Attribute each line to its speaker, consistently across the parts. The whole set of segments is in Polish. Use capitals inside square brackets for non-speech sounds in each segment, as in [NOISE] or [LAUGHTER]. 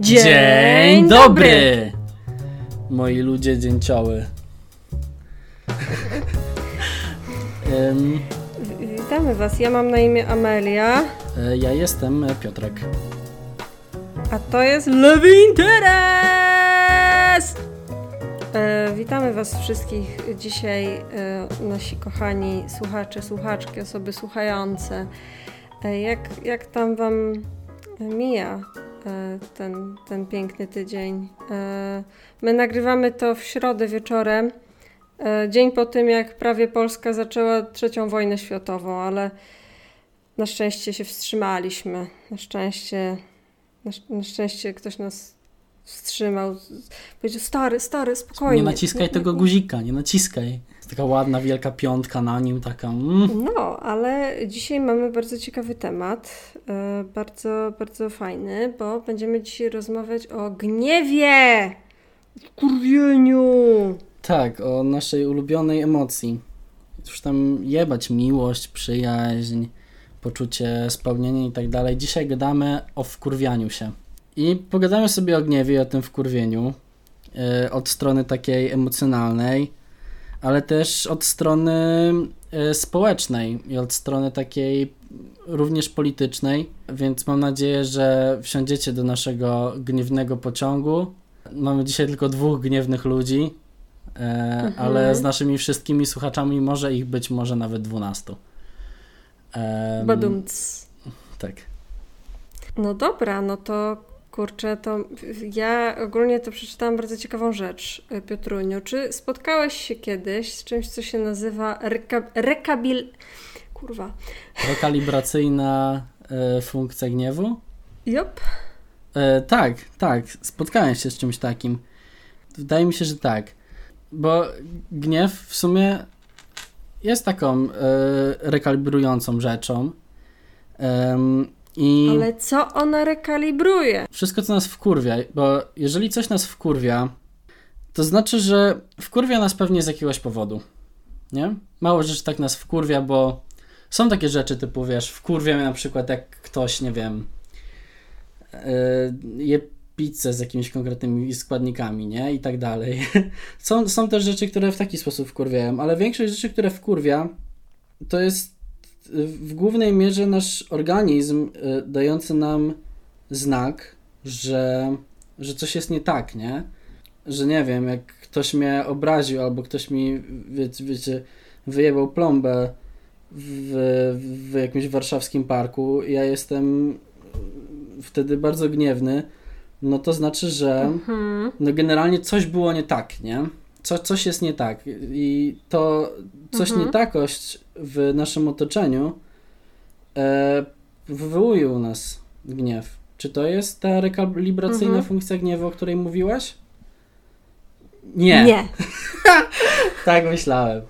Speaker 1: Dzień dobry! Moi ludzie dzięcioły. Em,
Speaker 2: Witamy Was. Ja mam na imię Amelia,
Speaker 1: e, ja jestem Piotrek.
Speaker 2: a to jest Lewin Teres! E, witamy Was wszystkich dzisiaj, e, nasi kochani słuchacze, słuchaczki, osoby słuchające. E, jak, jak tam Wam mija ten, ten piękny tydzień? E, my nagrywamy to w środę wieczorem, e, dzień po tym, jak prawie Polska zaczęła trzecią wojnę światową, ale na szczęście się wstrzymaliśmy. Na szczęście, na, na szczęście ktoś nas wstrzymał. Powiedział, stary, stary, spokojnie.
Speaker 1: Nie naciskaj tego guzika, nie naciskaj. Jest taka ładna, wielka piątka na nim, taka... Mm.
Speaker 2: No, ale dzisiaj mamy bardzo ciekawy temat, e, bardzo, bardzo fajny, bo będziemy dzisiaj rozmawiać o gniewie, kurwieniu.
Speaker 1: Tak, o naszej ulubionej emocji. Już tam jebać miłość, przyjaźń, poczucie spełnienia i tak dalej. Dzisiaj gadamy o wkurwianiu się. I pogadamy sobie o gniewie i o tym wkurwieniu. e, Od strony takiej emocjonalnej, ale też od strony e, społecznej i od strony takiej również politycznej. Więc mam nadzieję, że wsiądziecie do naszego gniewnego pociągu. Mamy dzisiaj tylko dwóch gniewnych ludzi, e, ale z naszymi wszystkimi słuchaczami może ich być może nawet 12. Em,
Speaker 2: Badumc.
Speaker 1: Tak.
Speaker 2: No dobra, no to kurczę, to ja ogólnie to przeczytałam bardzo ciekawą rzecz, e, Piotruniu. Czy spotkałeś się kiedyś z czymś, co się nazywa reka, rekabil... Kurwa.
Speaker 1: Rekalibracyjna e, funkcja gniewu?
Speaker 2: Jop.
Speaker 1: E, tak, tak, spotkałem się z czymś takim. Wydaje mi się, że tak. Bo gniew w sumie jest taką e, rekalibrującą rzeczą. I
Speaker 2: Ale co ona rekalibruje?
Speaker 1: wszystko, co nas wkurwia, bo jeżeli coś nas wkurwia, to znaczy, że wkurwia nas pewnie z jakiegoś powodu. Nie? Mało rzeczy tak nas wkurwia, bo są takie rzeczy typu, wiesz, wkurwia mnie na przykład jak ktoś, nie wiem, yy, je pizzę z jakimiś konkretnymi składnikami, nie? I tak dalej. [LAUGHS] Są, są też rzeczy, które w taki sposób wkurwiają, ale większość rzeczy, które wkurwia, to jest w głównej mierze nasz organizm y, dający nam znak, że, że coś jest nie tak, nie? Że nie wiem, jak ktoś mnie obraził, albo ktoś mi, wiecie, wiecie wyjebał plombę w, w jakimś warszawskim parku, ja jestem wtedy bardzo gniewny, no to znaczy, że
Speaker 2: Mhm.
Speaker 1: no generalnie coś było nie tak, nie? Co, coś jest nie tak i to coś
Speaker 2: Mhm.
Speaker 1: nie takość w naszym otoczeniu e, wywołuje u nas gniew. Czy to jest ta rekalibracyjna
Speaker 2: Mhm.
Speaker 1: funkcja gniewu, o której mówiłaś? Nie.
Speaker 2: Nie. [LAUGHS]
Speaker 1: Tak myślałem.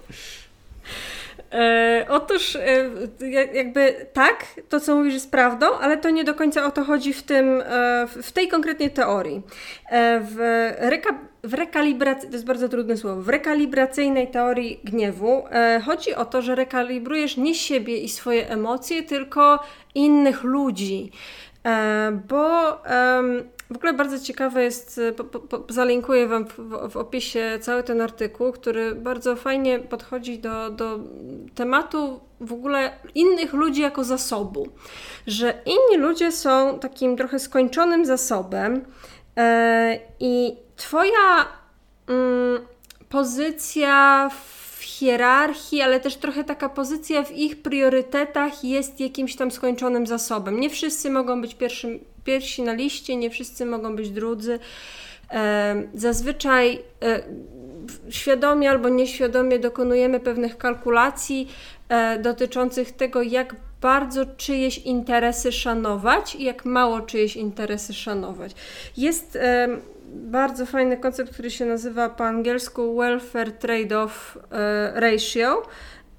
Speaker 2: E, otóż e, ja- jakby tak, to co mówisz jest prawdą, ale to nie do końca o to chodzi w tym, e, w- tej konkretnej teorii. E, w, reka, w rekalibracji, to jest bardzo trudne słowo, w rekalibracyjnej teorii gniewu e, chodzi o to, że rekalibrujesz nie siebie i swoje emocje, tylko innych ludzi. E, bo w ogóle bardzo ciekawe jest, e, po, po, zalinkuję Wam w, w, w opisie cały ten artykuł, który bardzo fajnie podchodzi do, do tematu w ogóle innych ludzi jako zasobu. Że inni ludzie są takim trochę skończonym zasobem e, i Twoja mm, pozycja w hierarchii, ale też trochę taka pozycja w ich priorytetach jest jakimś tam skończonym zasobem. Nie wszyscy mogą być pierwszym, pierwsi na liście, nie wszyscy mogą być drudzy. E, Zazwyczaj e, świadomie albo nieświadomie dokonujemy pewnych kalkulacji e, dotyczących tego, jak bardzo czyjeś interesy szanować i jak mało czyjeś interesy szanować. Jest bardzo fajny koncept, który się nazywa po angielsku Welfare Trade-off Ratio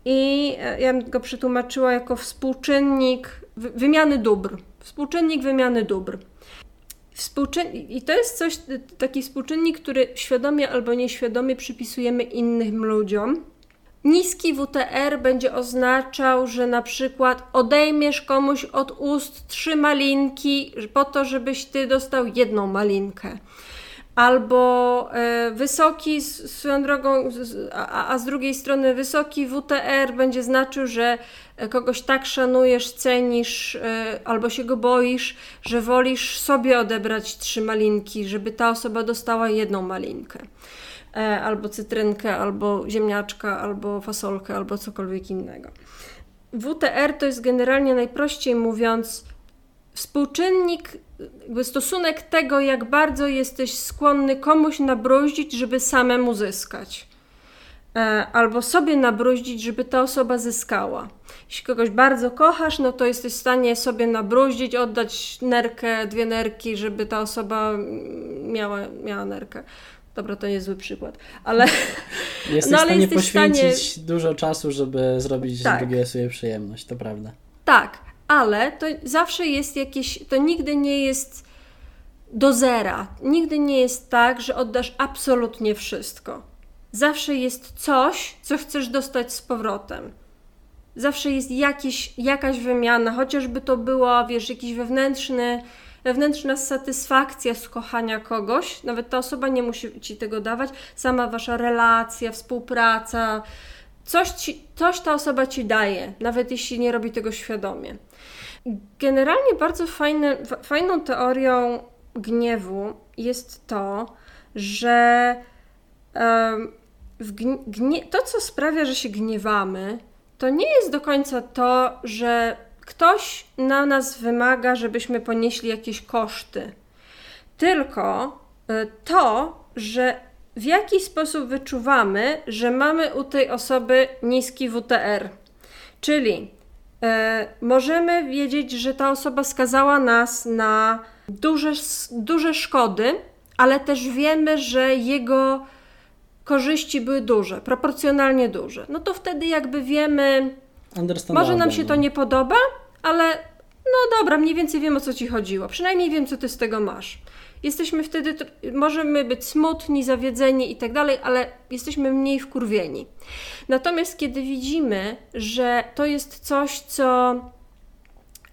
Speaker 2: i ja bym go przetłumaczyła jako współczynnik wymiany dóbr. Współczynnik wymiany dóbr. I to jest coś, taki współczynnik, który świadomie albo nieświadomie przypisujemy innym ludziom. Niski WTR będzie oznaczał, że na przykład odejmiesz komuś od ust trzy malinki po to, żebyś ty dostał jedną malinkę. Albo e, wysoki, swoją drogą, a, a z drugiej strony wysoki WTR będzie znaczył, że kogoś tak szanujesz, cenisz e, albo się go boisz, że wolisz sobie odebrać trzy malinki, żeby ta osoba dostała jedną malinkę. E, albo cytrynkę, albo ziemniaczka, albo fasolkę, albo cokolwiek innego. WTR to jest generalnie najprościej mówiąc współczynnik, jakby stosunek tego, jak bardzo jesteś skłonny komuś nabruździć, żeby samemu zyskać. E, albo sobie nabruździć, żeby ta osoba zyskała. Jeśli kogoś bardzo kochasz, no to jesteś w stanie sobie nabruździć, oddać nerkę, dwie nerki, żeby ta osoba miała, miała nerkę. Dobra, to jest zły przykład, ale. [LAUGHS]
Speaker 1: Jesteś
Speaker 2: no,
Speaker 1: ale w stanie jesteś poświęcić stanie... dużo czasu, żeby zrobić tak. drugiej sobie przyjemność, to prawda.
Speaker 2: Tak, ale to zawsze jest jakieś. To nigdy nie jest do zera. Nigdy nie jest tak, że oddasz absolutnie wszystko. Zawsze jest coś, co chcesz dostać z powrotem. Zawsze jest jakiś, jakaś wymiana, chociażby to była, wiesz, jakiś wewnętrzny wewnętrzna satysfakcja z kochania kogoś, nawet ta osoba nie musi ci tego dawać, sama wasza relacja, współpraca, coś, ci, coś ta osoba ci daje, nawet jeśli nie robi tego świadomie. Generalnie bardzo fajne, fajną teorią gniewu jest to, że gnie- to, co sprawia, że się gniewamy, to nie jest do końca to, że ktoś na nas wymaga, żebyśmy ponieśli jakieś koszty. Tylko y, to, że w jaki sposób wyczuwamy, że mamy u tej osoby niski WTR. Czyli e, możemy wiedzieć, że ta osoba skazała nas na duże, duże szkody, ale też wiemy, że jego korzyści były duże, proporcjonalnie duże. No to wtedy jakby wiemy, może nam się to nie podoba, ale no dobra, mniej więcej wiem o co ci chodziło. Przynajmniej wiem, co ty z tego masz. Jesteśmy wtedy, możemy być smutni, zawiedzeni i tak dalej, ale jesteśmy mniej wkurwieni. Natomiast kiedy widzimy, że to jest coś, co.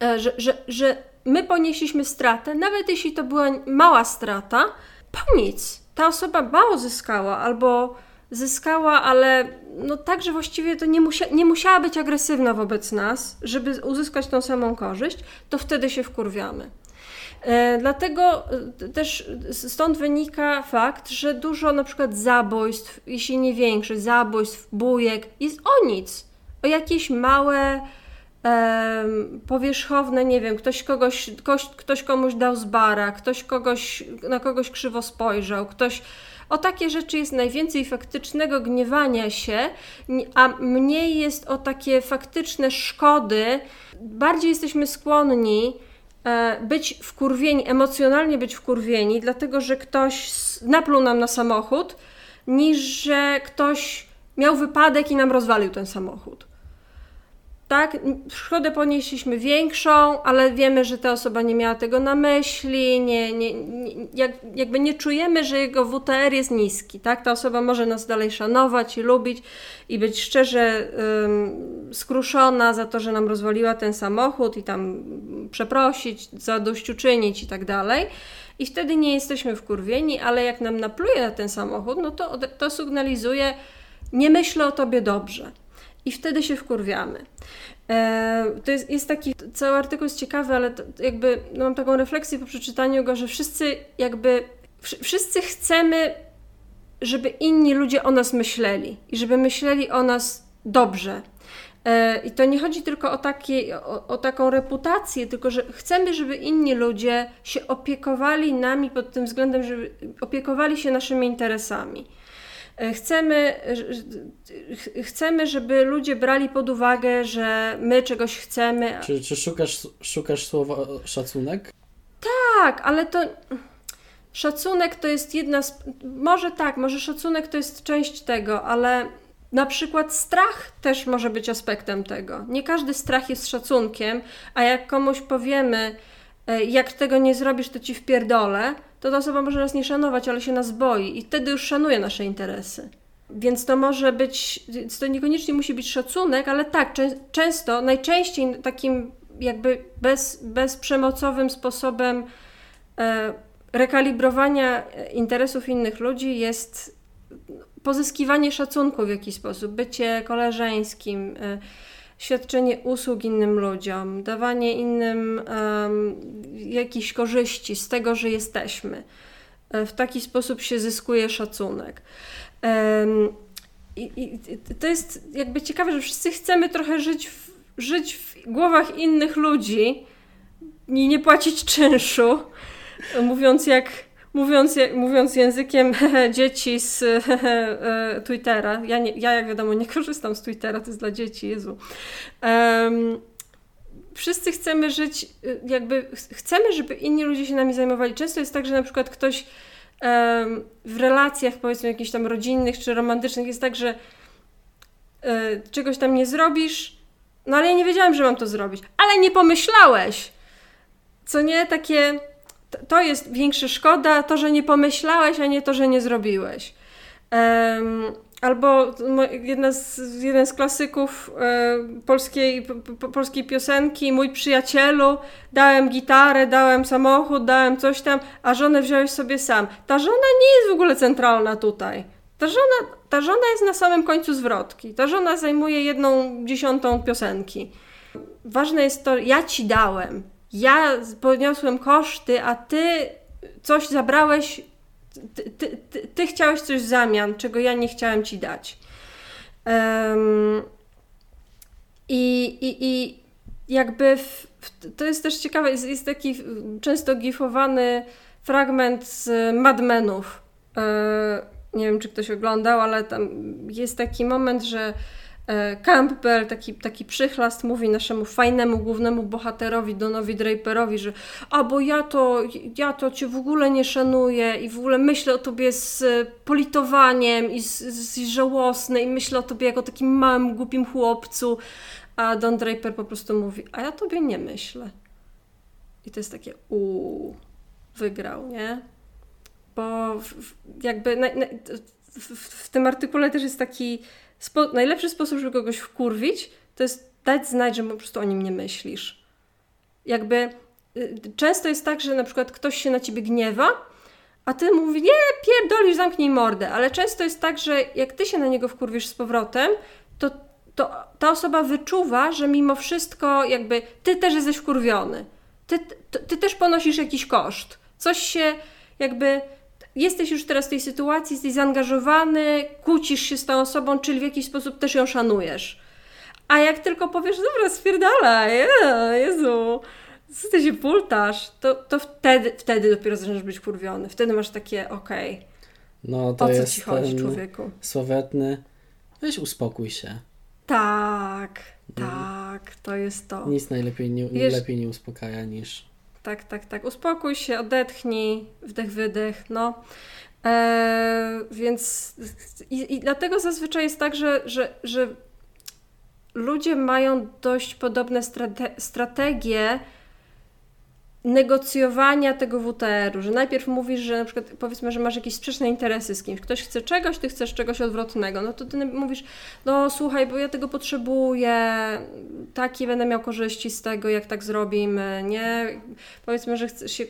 Speaker 2: E, że, że, że my ponieśliśmy stratę, nawet jeśli to była mała strata, po nic. Ta osoba mało zyskała albo zyskała, ale no tak, że właściwie to nie, musia, nie musiała być agresywna wobec nas, żeby uzyskać tą samą korzyść, to wtedy się wkurwiamy. E, dlatego e, też stąd wynika fakt, że dużo na przykład zabójstw, jeśli nie większych, zabójstw, bujek jest o nic. O jakieś małe, e, powierzchowne, nie wiem, ktoś, kogoś, ktoś, ktoś komuś dał z bara, ktoś kogoś, na kogoś krzywo spojrzał, ktoś o takie rzeczy jest najwięcej faktycznego gniewania się, a mniej jest o takie faktyczne szkody. Bardziej jesteśmy skłonni być wkurwieni, emocjonalnie być wkurwieni, dlatego że ktoś napluł nam na samochód, niż że ktoś miał wypadek i nam rozwalił ten samochód tak, szkodę ponieśliśmy większą, ale wiemy, że ta osoba nie miała tego na myśli, nie, nie, nie, jak, jakby nie czujemy, że jego WTR jest niski, tak, ta osoba może nas dalej szanować i lubić i być szczerze um, skruszona za to, że nam rozwaliła ten samochód i tam przeprosić, zadośćuczynić i tak dalej. I wtedy nie jesteśmy wkurwieni, ale jak nam napluje na ten samochód, no to to sygnalizuje, nie myślę o tobie dobrze i wtedy się wkurwiamy. E, to jest, jest taki, cały artykuł jest ciekawy, ale jakby no mam taką refleksję po przeczytaniu go, że wszyscy jakby, wszyscy chcemy, żeby inni ludzie o nas myśleli i żeby myśleli o nas dobrze. E, I to nie chodzi tylko o, takie, o, o, taką reputację, tylko że chcemy, żeby inni ludzie się opiekowali nami pod tym względem, żeby opiekowali się naszymi interesami. E, chcemy, chcemy, żeby ludzie brali pod uwagę, że my czegoś chcemy.
Speaker 1: Czy, czy szukasz, szukasz słowa szacunek?
Speaker 2: Tak, ale to szacunek to jest jedna z. Może tak, może szacunek to jest część tego, ale na przykład strach też może być aspektem tego. Nie każdy strach jest szacunkiem, a jak komuś powiemy, e, jak tego nie zrobisz, to ci wpierdolę, to ta osoba może nas nie szanować, ale się nas boi i wtedy już szanuje nasze interesy. więc to może być, to niekoniecznie musi być szacunek, ale tak, czę, często, najczęściej takim jakby bez, bezprzemocowym sposobem e, rekalibrowania interesów innych ludzi jest pozyskiwanie szacunku w jakiś sposób, bycie koleżeńskim, e, świadczenie usług innym ludziom, dawanie innym um, jakichś korzyści z tego, że jesteśmy. E, w taki sposób się zyskuje szacunek. Um, i, i, to jest jakby ciekawe, że wszyscy chcemy trochę żyć w, żyć w głowach innych ludzi i nie płacić czynszu, mówiąc jak mówiąc, mówiąc językiem [LAUGHS] dzieci z [LAUGHS] e, Twittera, ja, nie, ja jak wiadomo nie korzystam z Twittera, to jest dla dzieci, Jezu. Um, wszyscy chcemy żyć, y, jakby chcemy, żeby inni ludzie się nami zajmowali. Często jest tak, że na przykład ktoś um, w relacjach, powiedzmy, jakichś tam rodzinnych czy romantycznych jest tak, że y, czegoś tam nie zrobisz, no ale ja nie wiedziałam, że mam to zrobić. Ale nie pomyślałeś! Co nie? Takie to jest większa szkoda, to, że nie pomyślałeś, a nie to, że nie zrobiłeś. Um, albo jedna z, jeden z klasyków polskiej, polskiej piosenki, mój przyjacielu, dałem gitarę, dałem samochód, dałem coś tam, a żonę wziąłeś sobie sam. Ta żona nie jest w ogóle centralna tutaj. Ta żona, ta żona jest na samym końcu zwrotki. Ta żona zajmuje jedną dziesiątą piosenki. Ważne jest to, ja ci dałem ja poniosłem koszty, a ty coś zabrałeś, ty, ty, ty, ty chciałeś coś w zamian, czego ja nie chciałem ci dać. Um, i, i, I jakby w, w, to jest też ciekawe, jest, jest taki często gifowany fragment z Mad Menów. E, nie wiem, czy ktoś oglądał, ale tam jest taki moment, że Campbell, taki, taki przychlast, mówi naszemu fajnemu głównemu bohaterowi, Donowi Draperowi, że a bo ja to, ja to cię w ogóle nie szanuję i w ogóle myślę o tobie z politowaniem i z, z żałosny i myślę o tobie jako takim małym, głupim chłopcu, a Don Draper po prostu mówi, a ja tobie nie myślę. I to jest takie uuu, wygrał, nie? Bo w, jakby na, na, w, w tym artykule też jest taki spo najlepszy sposób, żeby kogoś wkurwić, to jest dać znać, że po prostu o nim nie myślisz. Jakby y, często jest tak, że na przykład ktoś się na ciebie gniewa, a ty mówi, nie, pierdolisz, zamknij mordę. Ale często jest tak, że jak ty się na niego wkurwisz z powrotem, to, to ta osoba wyczuwa, że mimo wszystko jakby ty też jesteś wkurwiony. Ty, ty, ty też ponosisz jakiś koszt. Coś się jakby jesteś już teraz w tej sytuacji, jesteś zaangażowany, kłócisz się z tą osobą, czyli w jakiś sposób też ją szanujesz. A jak tylko powiesz, dobra, spierdalaj, Jezu, co ty się pultasz, to, to wtedy, wtedy dopiero zaczynasz być kurwiony. Wtedy masz takie, okej, okay,
Speaker 1: no, to o co ci chodzi, człowieku? Słowetny, weź uspokój się.
Speaker 2: Tak, no. tak, to jest to.
Speaker 1: Nic najlepiej nie, Wiesz, lepiej nie uspokaja niż
Speaker 2: tak, tak, tak. Uspokój się, odetchnij, wdech, wydech, no. E, więc i, i, dlatego zazwyczaj jest tak, że, że, że ludzie mają dość podobne strate strategie negocjowania tego WTR-u, że najpierw mówisz, że na przykład powiedzmy, że masz jakieś sprzeczne interesy z kimś, ktoś chce czegoś, ty chcesz czegoś odwrotnego, no to ty mówisz, no słuchaj, bo ja tego potrzebuję, takie będę miał korzyści z tego, jak tak zrobimy, nie? Powiedzmy, że chcesz się,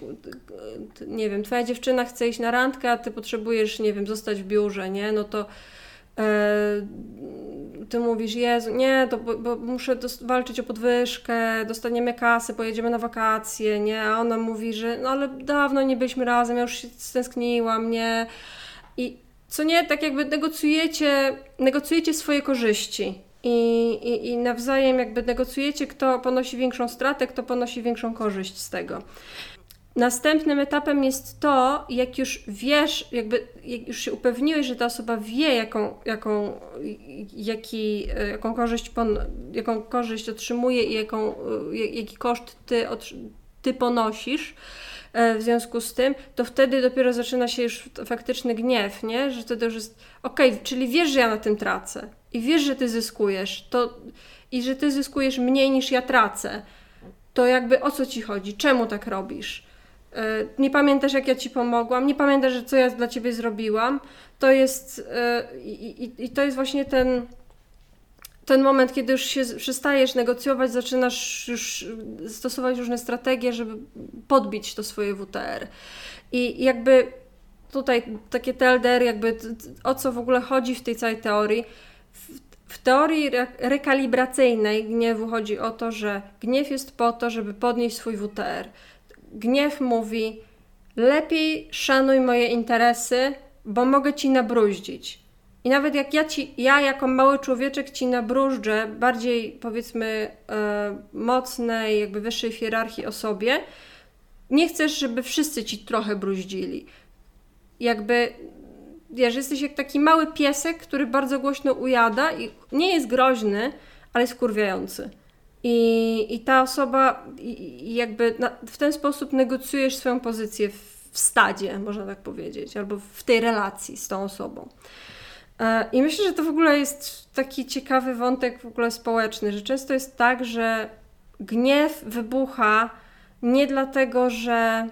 Speaker 2: nie wiem, twoja dziewczyna chce iść na randkę, a ty potrzebujesz, nie wiem, zostać w biurze, nie? No to ty mówisz, Jezu, nie, to bo, bo muszę walczyć o podwyżkę, dostaniemy kasę, pojedziemy na wakacje, nie? A ona mówi, że no ale dawno nie byliśmy razem, ja już się stęskniłam, nie? I co nie, tak jakby negocjujecie, negocjujecie swoje korzyści. I, i, I nawzajem jakby negocjujecie, kto ponosi większą stratę, kto ponosi większą korzyść z tego. Następnym etapem jest to, jak już wiesz, jakby jak już się upewniłeś, że ta osoba wie, jaką, jaką, jaki, jaką, korzyść, pon, jaką korzyść otrzymuje i jaką, jaki koszt ty, ty ponosisz e, w związku z tym, to wtedy dopiero zaczyna się już faktyczny gniew, nie? Że wtedy już jest, okej, okay, czyli wiesz, że ja na tym tracę i wiesz, że ty zyskujesz to, i że ty zyskujesz mniej niż ja tracę. To jakby o co ci chodzi? Czemu tak robisz? Nie pamiętasz, jak ja ci pomogłam, nie pamiętasz, co ja dla ciebie zrobiłam. To jest, i, i, i to jest właśnie ten, ten moment, kiedy już się przestajesz negocjować, zaczynasz już stosować różne strategie, żeby podbić to swoje WTR. I jakby tutaj takie TLDR, jakby o co w ogóle chodzi w tej całej teorii. W, teorii re rekalibracyjnej gniewu chodzi o to, że gniew jest po to, żeby podnieść swój WTR. Gniew mówi: lepiej szanuj moje interesy, bo mogę ci nabruździć. I nawet jak ja, ci, ja jako mały człowieczek ci nabrużdżę bardziej powiedzmy e, mocnej, jakby wyższej hierarchii osobie, nie chcesz, żeby wszyscy ci trochę bruździli. Jakby, wiesz, jesteś jak taki mały piesek, który bardzo głośno ujada i nie jest groźny, ale jest kurwiający. I, i ta osoba, jakby na, w ten sposób negocjujesz swoją pozycję w, w stadzie, można tak powiedzieć, albo w tej relacji z tą osobą. E, I myślę, że to w ogóle jest taki ciekawy wątek w ogóle społeczny, że często jest tak, że gniew wybucha nie dlatego, że,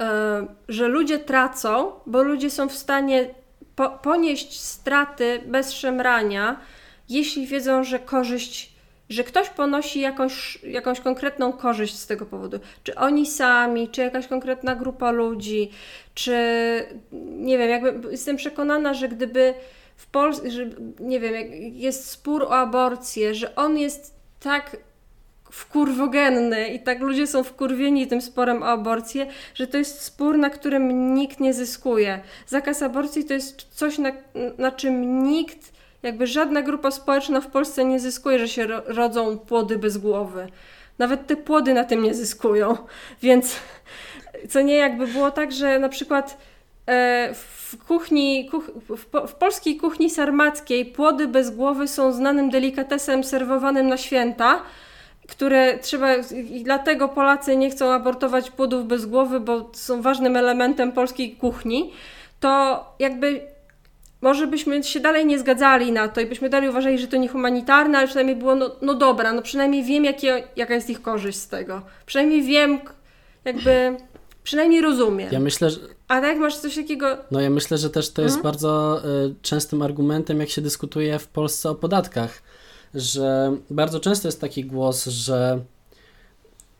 Speaker 2: e, że ludzie tracą, bo ludzie są w stanie po, ponieść straty bez szemrania, jeśli wiedzą, że korzyść że ktoś ponosi jakąś, jakąś konkretną korzyść z tego powodu. Czy oni sami, czy jakaś konkretna grupa ludzi, czy nie wiem, jakby jestem przekonana, że gdyby w Polsce, że nie wiem, jest spór o aborcję, że on jest tak wkurwogenny i tak ludzie są wkurwieni tym sporem o aborcję, że to jest spór, na którym nikt nie zyskuje. Zakaz aborcji to jest coś, na, na czym nikt, jakby żadna grupa społeczna w Polsce nie zyskuje, że się rodzą płody bez głowy. Nawet te płody na tym nie zyskują. [LAUGHS] Więc co nie, jakby było tak, że na przykład e, w kuchni, kuch, w, w, polskiej kuchni sarmackiej płody bez głowy są znanym delikatesem serwowanym na święta, które trzeba, i dlatego Polacy nie chcą abortować płodów bez głowy, bo są ważnym elementem polskiej kuchni, to jakby może byśmy się dalej nie zgadzali na to i byśmy dalej uważali, że to niehumanitarne, ale przynajmniej było, no, no dobra, no przynajmniej wiem, jakie, jaka jest ich korzyść z tego. Przynajmniej wiem, jakby, przynajmniej rozumiem.
Speaker 1: Ja myślę, że...
Speaker 2: A tak, masz coś takiego...
Speaker 1: No ja myślę, że też to jest mhm. bardzo y, częstym argumentem, jak się dyskutuje w Polsce o podatkach że bardzo często jest taki głos, że,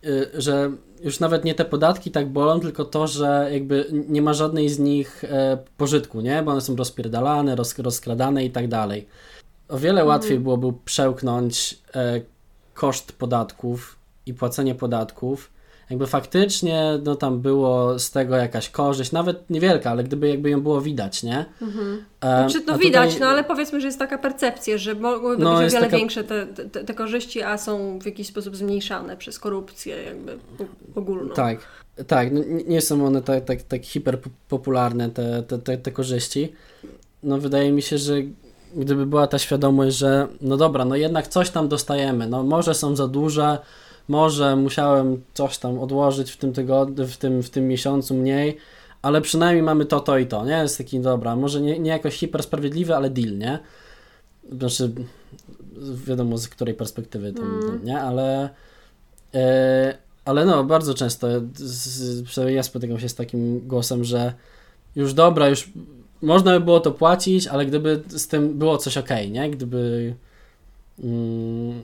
Speaker 1: y, że już nawet nie te podatki tak bolą, tylko to, że jakby nie ma żadnej z nich e, pożytku, nie? Bo one są rozpierdalane, roz, rozkradane i tak dalej. O wiele mhm. łatwiej byłoby przełknąć e, koszt podatków i płacenie podatków, jakby faktycznie no, tam było z tego jakaś korzyść, nawet niewielka, ale gdyby jakby ją było widać, nie?
Speaker 2: Mhm. E, znaczy, to widać, no ale powiedzmy, że jest taka percepcja, że mogłyby no, być o wiele taka... większe te, te, te, korzyści, a są w jakiś sposób zmniejszane przez korupcję jakby ogólną.
Speaker 1: Tak, tak, no, nie są one tak, tak, tak hiperpopularne, te, te, te, te korzyści. No wydaje mi się, że gdyby była ta świadomość, że no dobra, no jednak coś tam dostajemy, no może są za duże, może musiałem coś tam odłożyć w tym tygodniu, w tym, w tym miesiącu mniej, ale przynajmniej mamy to, to i to, nie? Jest taki, dobra, może nie, nie jakoś hiper sprawiedliwy, ale deal, nie? Znaczy, wiadomo z której perspektywy to, mm. nie? Ale e, ale no, bardzo często ja spotykam się z takim głosem, że już dobra, już można by było to płacić, ale gdyby z tym było coś ok, nie? Gdyby Mm,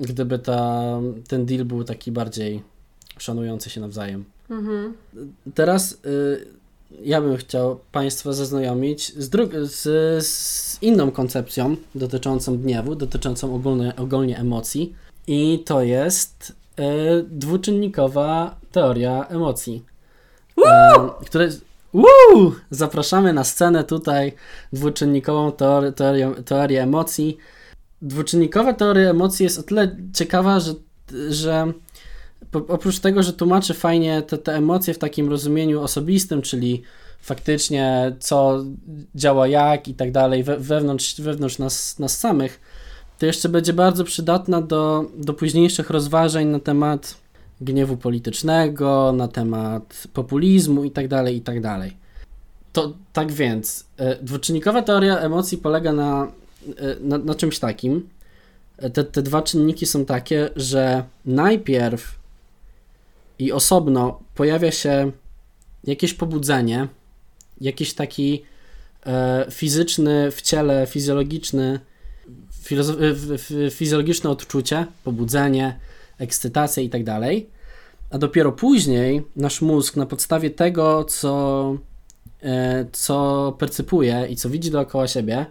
Speaker 1: gdyby ta, ten deal był taki bardziej szanujący się nawzajem. Mhm. Teraz y, ja bym chciał Państwa zaznajomić z, z, z, inną koncepcją dotyczącą gniewu, dotyczącą ogólnie, ogólnie emocji i to jest y, dwuczynnikowa teoria emocji. Y, które, Woo! Zapraszamy na scenę tutaj dwuczynnikową teorię, teorię, teorię emocji dwuczynnikowa teoria emocji jest o tyle ciekawa, że, że oprócz tego, że tłumaczy fajnie te, te emocje w takim rozumieniu osobistym, czyli faktycznie co działa jak i tak dalej wewnątrz, wewnątrz nas, nas samych, to jeszcze będzie bardzo przydatna do, do późniejszych rozważań na temat gniewu politycznego, na temat populizmu i tak dalej, i tak dalej. To tak więc, e, dwuczynnikowa teoria emocji polega na na, na czymś takim. E, te, te dwa czynniki są takie, że najpierw i osobno pojawia się jakieś pobudzenie, jakiś taki e, fizyczny w ciele, fizjologiczny, fizjologiczne odczucie, pobudzenie, ekscytacja i tak dalej. A dopiero później nasz mózg na podstawie tego, co, e, co percypuje i co widzi dookoła siebie,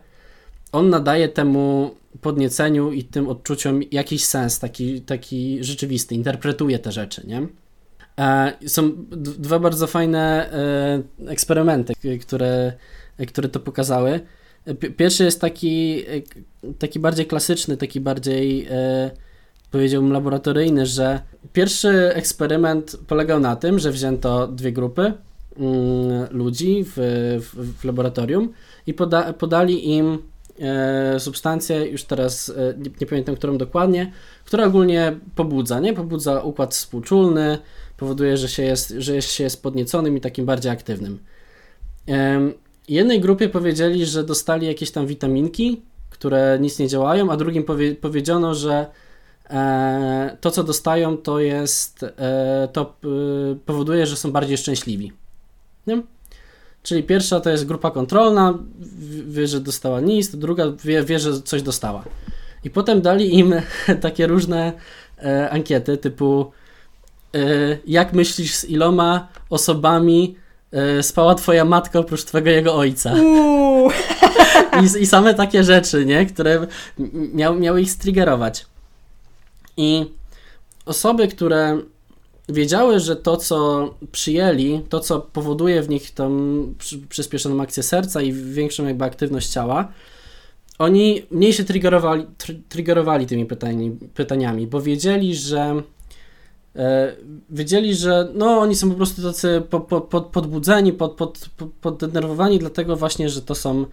Speaker 1: on nadaje temu podnieceniu i tym odczuciom jakiś sens, taki, taki rzeczywisty, interpretuje te rzeczy, nie? E, są dwa bardzo fajne e, eksperymenty, które, które to pokazały. Pierwszy jest taki, taki bardziej klasyczny, taki bardziej powiedziałbym laboratoryjny, że pierwszy eksperyment polegał na tym, że wzięto dwie grupy mm, ludzi w, w, w laboratorium i poda, podali im e, substancję, już teraz e, nie, nie, pamiętam którą dokładnie, która ogólnie pobudza, nie? Pobudza układ współczulny, powoduje, że się jest, że się jest podnieconym i takim bardziej aktywnym. E, jednej grupie powiedzieli, że dostali jakieś tam witaminki, które nic nie działają, a drugim powie, powiedziano, że E, to, co dostają, to jest, e, to e, powoduje, że są bardziej szczęśliwi. Nie? Czyli pierwsza to jest grupa kontrolna, wie, że dostała nic, to druga wie, wie, że coś dostała. I potem dali im [LAUGHS] takie różne ankiety typu jak myślisz z iloma osobami spała twoja matka oprócz twojego jego ojca? [LAUGHS] I, I, same takie rzeczy, nie? które miał, miały ich striggerować. I osoby, które wiedziały, że to, co przyjęli, to, co powoduje w nich tą przyspieszoną akcję serca i większą jakby aktywność ciała, oni mniej się triggerowali, triggerowali tymi pytani, pytaniami, bo wiedzieli, że e, wiedzieli, że no, oni są po prostu tacy po, po, pod, podbudzeni, pod, pod, poddenerwowani, dlatego właśnie, że to są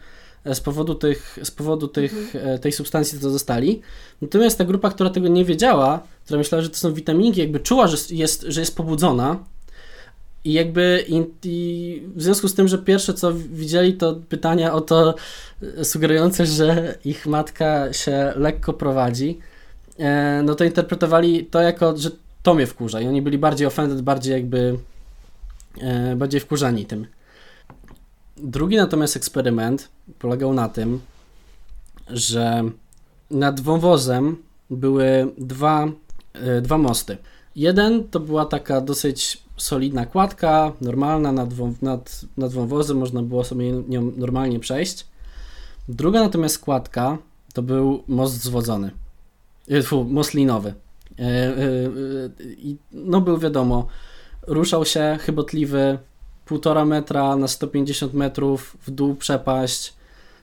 Speaker 1: z powodu, tych, z powodu tych, mhm. E, tej substancji, co dostali. Natomiast ta grupa, która tego nie wiedziała, która myślała, że to są witaminki, jakby czuła, że jest, że jest pobudzona, i jakby i, i w związku z tym, że pierwsze co widzieli to pytania o to e, sugerujące, że ich matka się lekko prowadzi, no to interpretowali to jako, że to mnie wkurza i oni byli bardziej offended, bardziej jakby bardziej wkurzani tym. Drugi natomiast eksperyment polegał na tym, że nad wąwozem były dwa, e, dwa mosty. Jeden to była taka dosyć solidna kładka, normalna, nad, nad, nad wąwozem można było sobie nią normalnie przejść. Druga natomiast kładka to był most zwodzony, e, Fu, most linowy. I no był wiadomo, ruszał się chybotliwy, półtora metra na 150 metrów w dół przepaść,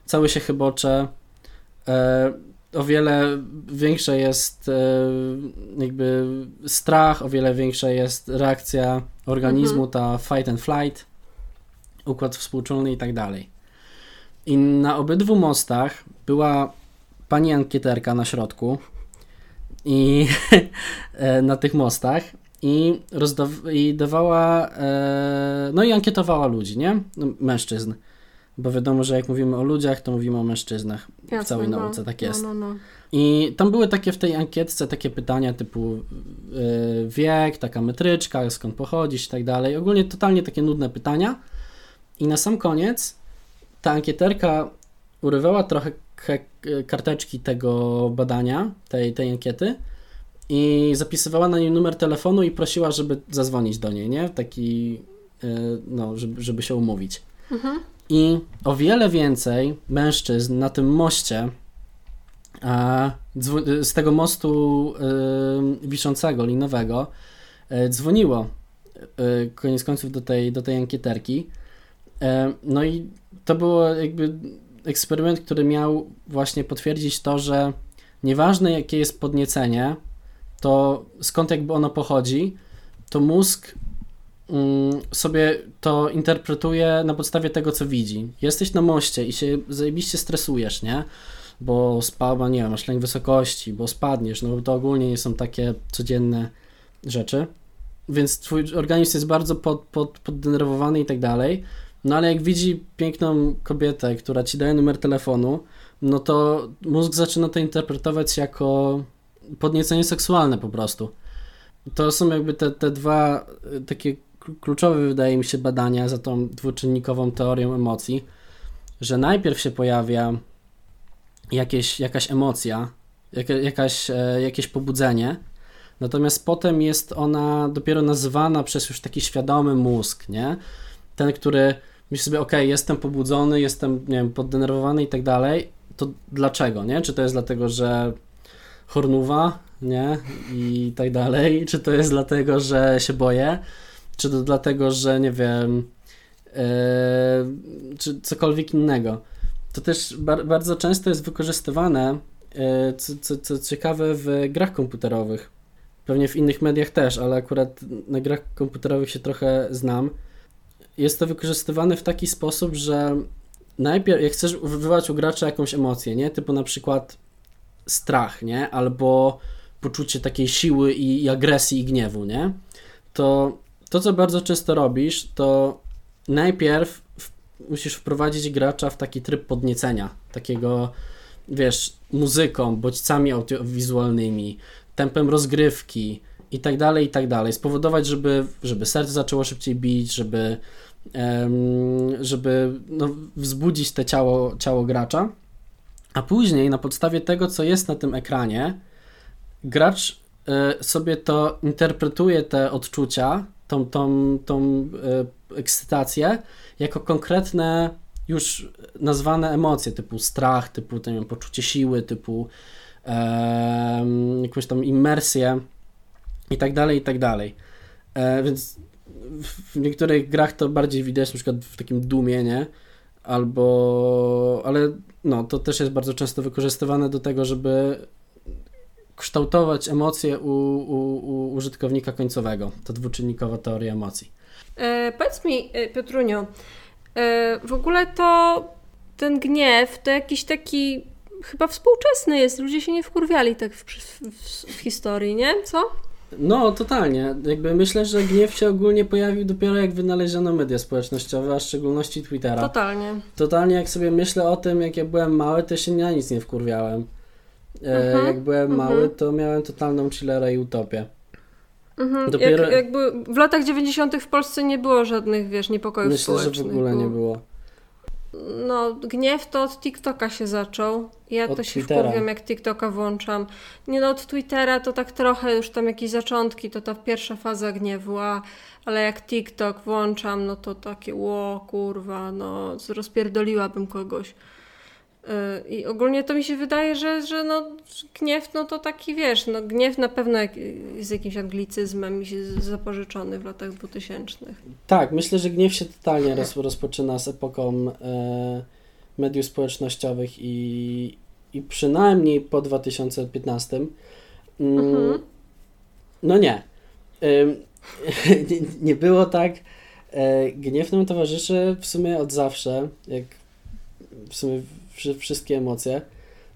Speaker 1: cały się chybocze. E, o wiele większe jest e, jakby strach, o wiele większa jest reakcja organizmu, mhm. ta fight and flight, układ współczulny i tak dalej. I na obydwu mostach była pani ankieterka na środku i [LAUGHS] e, na tych mostach i, rozdaw- i dawała, e, no i ankietowała ludzi, nie? No, mężczyzn. Bo wiadomo, że jak mówimy o ludziach, to mówimy o mężczyznach Jasne, w całej no. nauce, tak no, jest. No, no, I tam były takie w tej ankietce takie pytania typu e, wiek, taka metryczka, skąd pochodzisz i tak dalej. Ogólnie totalnie takie nudne pytania. I na sam koniec ta ankieterka urywała trochę karteczki tego badania, tej, tej ankiety i zapisywała na nim numer telefonu i prosiła, żeby zadzwonić do niej, nie? Taki, e, no, żeby, żeby się umówić. Mhm. I o wiele więcej mężczyzn na tym moście, a z tego mostu y, wiszącego, linowego, y, dzwoniło y, koniec końców do tej, do tej ankieterki. No i to było jakby eksperyment, który miał właśnie potwierdzić to, że nieważne jakie jest podniecenie, to skąd jakby ono pochodzi, to mózg mm, sobie to interpretuje na podstawie tego, co widzi. Jesteś na moście i się zajebiście stresujesz, nie? Bo spada, nie wiem, masz lęk wysokości, bo spadniesz, no to ogólnie nie są takie codzienne rzeczy. Więc twój organizm jest bardzo pod, pod, poddenerwowany i tak dalej. No ale jak widzi piękną kobietę, która ci daje numer telefonu, no to mózg zaczyna to interpretować jako podniecenie seksualne po prostu. To są jakby te, te dwa e, takie kluczowe wydaje mi się badania za tą dwuczynnikową teorią emocji, że najpierw się pojawia jakieś, jakaś emocja, jak, jakaś, e, jakieś pobudzenie, natomiast potem jest ona dopiero nazywana przez już taki świadomy mózg, nie? Ten, który myśli sobie, ok, jestem pobudzony, jestem, nie wiem, poddenerwowany i tak dalej, to dlaczego, nie? Czy to jest dlatego, że chornuwa, nie? I tak dalej, czy to jest dlatego, że się boję, czy to dlatego, że nie wiem, yy, czy cokolwiek innego. To też bar bardzo często jest wykorzystywane, yy, co, co, co ciekawe, w grach komputerowych. Pewnie w innych mediach też, ale akurat na grach komputerowych się trochę znam. Jest to wykorzystywane w taki sposób, że najpierw, jak chcesz wywołać u gracza jakąś emocję, nie? Typu na przykład strach, nie? Albo poczucie takiej siły i, i agresji i gniewu, nie? To to, co bardzo często robisz, to najpierw w, musisz wprowadzić gracza w taki tryb podniecenia, takiego, wiesz, muzyką, bodźcami audiowizualnymi, tempem rozgrywki i tak dalej, i tak dalej. Spowodować, żeby, żeby serce zaczęło szybciej bić, żeby, żeby no, wzbudzić te ciało, ciało gracza. A później na podstawie tego, co jest na tym ekranie, gracz y, sobie to interpretuje te odczucia tą, tą, tą e, ekscytację jako konkretne już nazwane emocje typu strach, typu nie wiem, poczucie siły, typu e, jakąś tam imersję i tak dalej, i tak dalej. E, więc w niektórych grach to bardziej widać, na przykład w takim dumie, nie? Albo, ale no, to też jest bardzo często wykorzystywane do tego, żeby kształtować emocje u, u, u użytkownika końcowego. To dwuczynnikowa teoria emocji.
Speaker 2: E, powiedz mi, e, Piotrunio, e, w ogóle to ten gniew to jakiś taki chyba współczesny jest. Ludzie się nie wkurwiali tak w, w, w historii, nie? Co?
Speaker 1: No, totalnie. Jakby myślę, że gniew się ogólnie pojawił dopiero jak wynaleziono media społecznościowe, a w szczególności Twittera.
Speaker 2: Totalnie.
Speaker 1: Totalnie jak sobie myślę o tym, jak ja byłem mały, to się na nic nie wkurwiałem. Mhm, jak byłem mhm. mały, to miałem totalną chillerę i utopię.
Speaker 2: Mhm. Dopiero... Jak, jakby w latach 90. w Polsce nie było żadnych, wiesz, niepokojów
Speaker 1: Myślę,
Speaker 2: społecznych.
Speaker 1: że w ogóle nie było.
Speaker 2: No, gniew to od TikToka się zaczął. Ja od to się Twittera. wkurwiam, jak TikToka włączam. Nie no, od Twittera to tak trochę już tam jakieś zaczątki, to ta pierwsza faza gniewu, a, ale jak TikTok włączam, no to takie, ło, kurwa, no, rozpierdoliłabym kogoś. Y, I ogólnie to mi się wydaje, że, że no, gniew no to taki wiesz, no, gniew na pewno jak, z jakimś anglicyzmem mi się zapożyczony w latach 2000.
Speaker 1: Tak, myślę, że gniew się totalnie roz, rozpoczyna z epoką e, mediów społecznościowych i, i przynajmniej po 2015. Mm, mhm. No nie. E, [LAUGHS] nie. Nie było tak. E, gniew nam towarzyszy w sumie od zawsze, jak w sumie wszystkie emocje.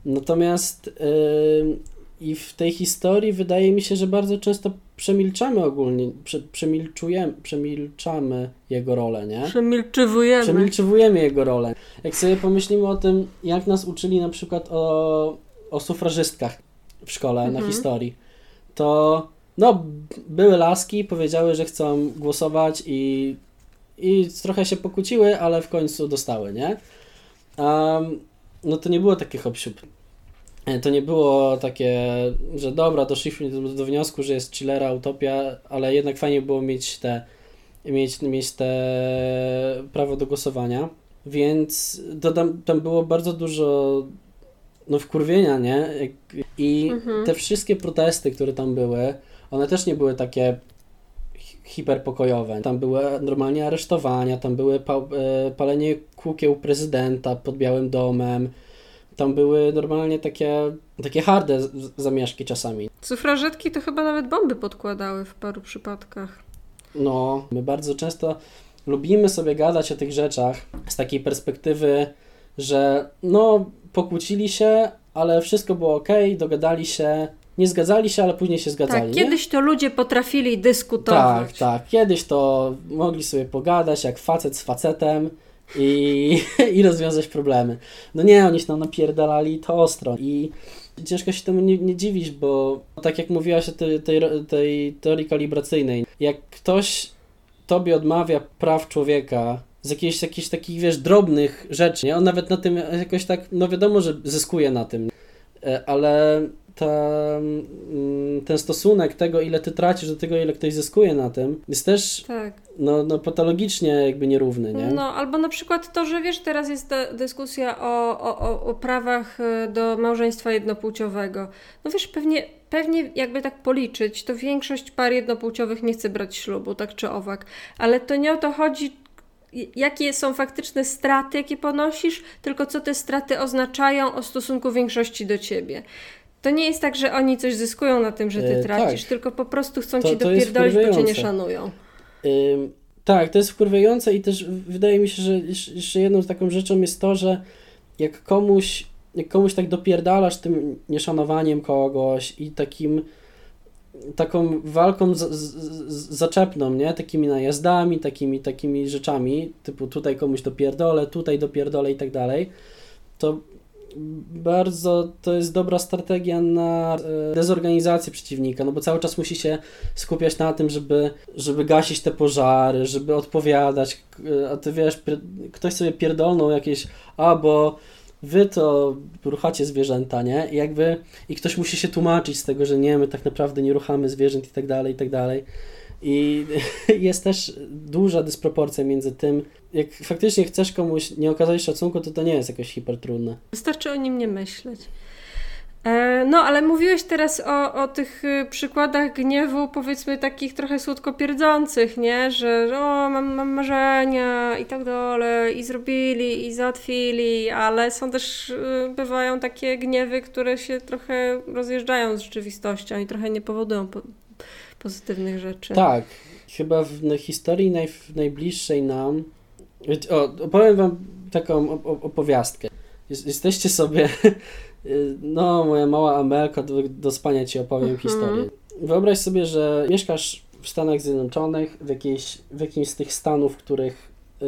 Speaker 1: Natomiast yy, i w tej historii wydaje mi się, że bardzo często przemilczamy ogólnie, prze, przemilczujemy, przemilczamy jego rolę, nie?
Speaker 2: Przemilczywujemy.
Speaker 1: Przemilczywujemy jego rolę. Jak sobie pomyślimy o tym, jak nas uczyli na przykład o, o sufrażystkach w szkole mhm. na historii, to no, były laski, powiedziały, że chcą głosować i, i trochę się pokłóciły, ale w końcu dostały, nie? Um, no to nie było takie hop To nie było takie, że dobra, doszliśmy do, do wniosku, że jest chillera, utopia, ale jednak fajnie było mieć te, mieć, mieć te prawo do głosowania. Więc to tam, tam było bardzo dużo no wkurwienia, nie? I mhm. te wszystkie protesty, które tam były, one też nie były takie hiperpokojowe. Tam były normalnie aresztowania, tam były pa e, palenie kukieł prezydenta pod Białym Domem, tam były normalnie takie, takie harde zamieszki czasami.
Speaker 2: Sufrażetki to chyba nawet bomby podkładały w paru przypadkach.
Speaker 1: No, my bardzo często lubimy sobie gadać o tych rzeczach z takiej perspektywy, że no, pokłócili się, ale wszystko było ok, dogadali się, nie zgadzali się, ale później się zgadzali.
Speaker 2: Tak, kiedyś to ludzie potrafili dyskutować.
Speaker 1: Tak, tak. Kiedyś to mogli sobie pogadać jak facet z facetem i, [LAUGHS] i rozwiązać problemy. No nie, oni się tam napierdalali to ostro i ciężko się temu nie, nie dziwić, bo tak jak mówiłaś o tej, tej, tej teorii kalibracyjnej, jak ktoś tobie odmawia praw człowieka z jakichś, jakichś takich, wiesz, drobnych rzeczy, nie? On nawet na tym jakoś tak, no wiadomo, że zyskuje na tym, e, ale ta, mm, ten stosunek tego, ile ty tracisz, do tego, ile ktoś zyskuje na tym, jest też tak. no, no, patologicznie jakby nierówny, nie?
Speaker 2: No, albo na przykład to, że wiesz, teraz jest dyskusja o, o, o prawach e, do małżeństwa jednopłciowego. No wiesz, pewnie, pewnie jakby tak policzyć, to większość par jednopłciowych nie chce brać ślubu, tak czy owak. Ale to nie o to chodzi, jakie są faktyczne straty, jakie ponosisz, tylko co te straty oznaczają o stosunku większości do ciebie. To nie jest tak, że oni coś zyskują na tym, że ty e, tracisz, tak. tylko po prostu chcą to, ci dopierdolić, bo cię nie szanują.
Speaker 1: Ym, tak, to jest wkurwiające i też wydaje mi się, że jeszcze jedną taką rzeczą jest to, że jak komuś, jak komuś tak dopierdalasz tym nieszanowaniem kogoś i takim taką walką z, z, z, zaczepną, nie? Takimi najazdami, takimi, takimi rzeczami, typu tutaj komuś dopierdolę, tutaj dopierdolę i tak dalej, to bardzo to jest dobra strategia na e, dezorganizację przeciwnika, no bo cały czas musi się skupiać na tym, żeby, żeby gasić te pożary, żeby odpowiadać, a ty wiesz, ktoś sobie pierdolnął jakieś, a bo wy to ruchacie zwierzęta, nie? I jakby, i ktoś musi się tłumaczyć z tego, że nie, my tak naprawdę nie ruchamy zwierząt i tak dalej, i tak dalej. I [LAUGHS] jest też duża dysproporcja między tym, jak faktycznie chcesz komuś nie okazać szacunku, to to nie jest jakoś hipertrudne.
Speaker 2: Wystarczy o nim nie myśleć. E, no, ale mówiłeś teraz o, o tych y, przykładach gniewu, powiedzmy takich trochę słodko pierdzących, nie? Że o, mam, mam marzenia i tak dalej, i zrobili, i załatwili, ale są też, y, bywają takie gniewy, które się trochę rozjeżdżają z rzeczywistością i trochę nie powodują po, pozytywnych rzeczy.
Speaker 1: Tak. Chyba w historii naj, najbliższej nam. O, opowiem Wam taką opowiastkę. Jesteście sobie [LAUGHS] no, moja mała Amelka, do, do spania ci opowiem mhm. historię. Wyobraź sobie, że mieszkasz w Stanach Zjednoczonych, w, jakiejś, w jakimś z tych stanów, których y,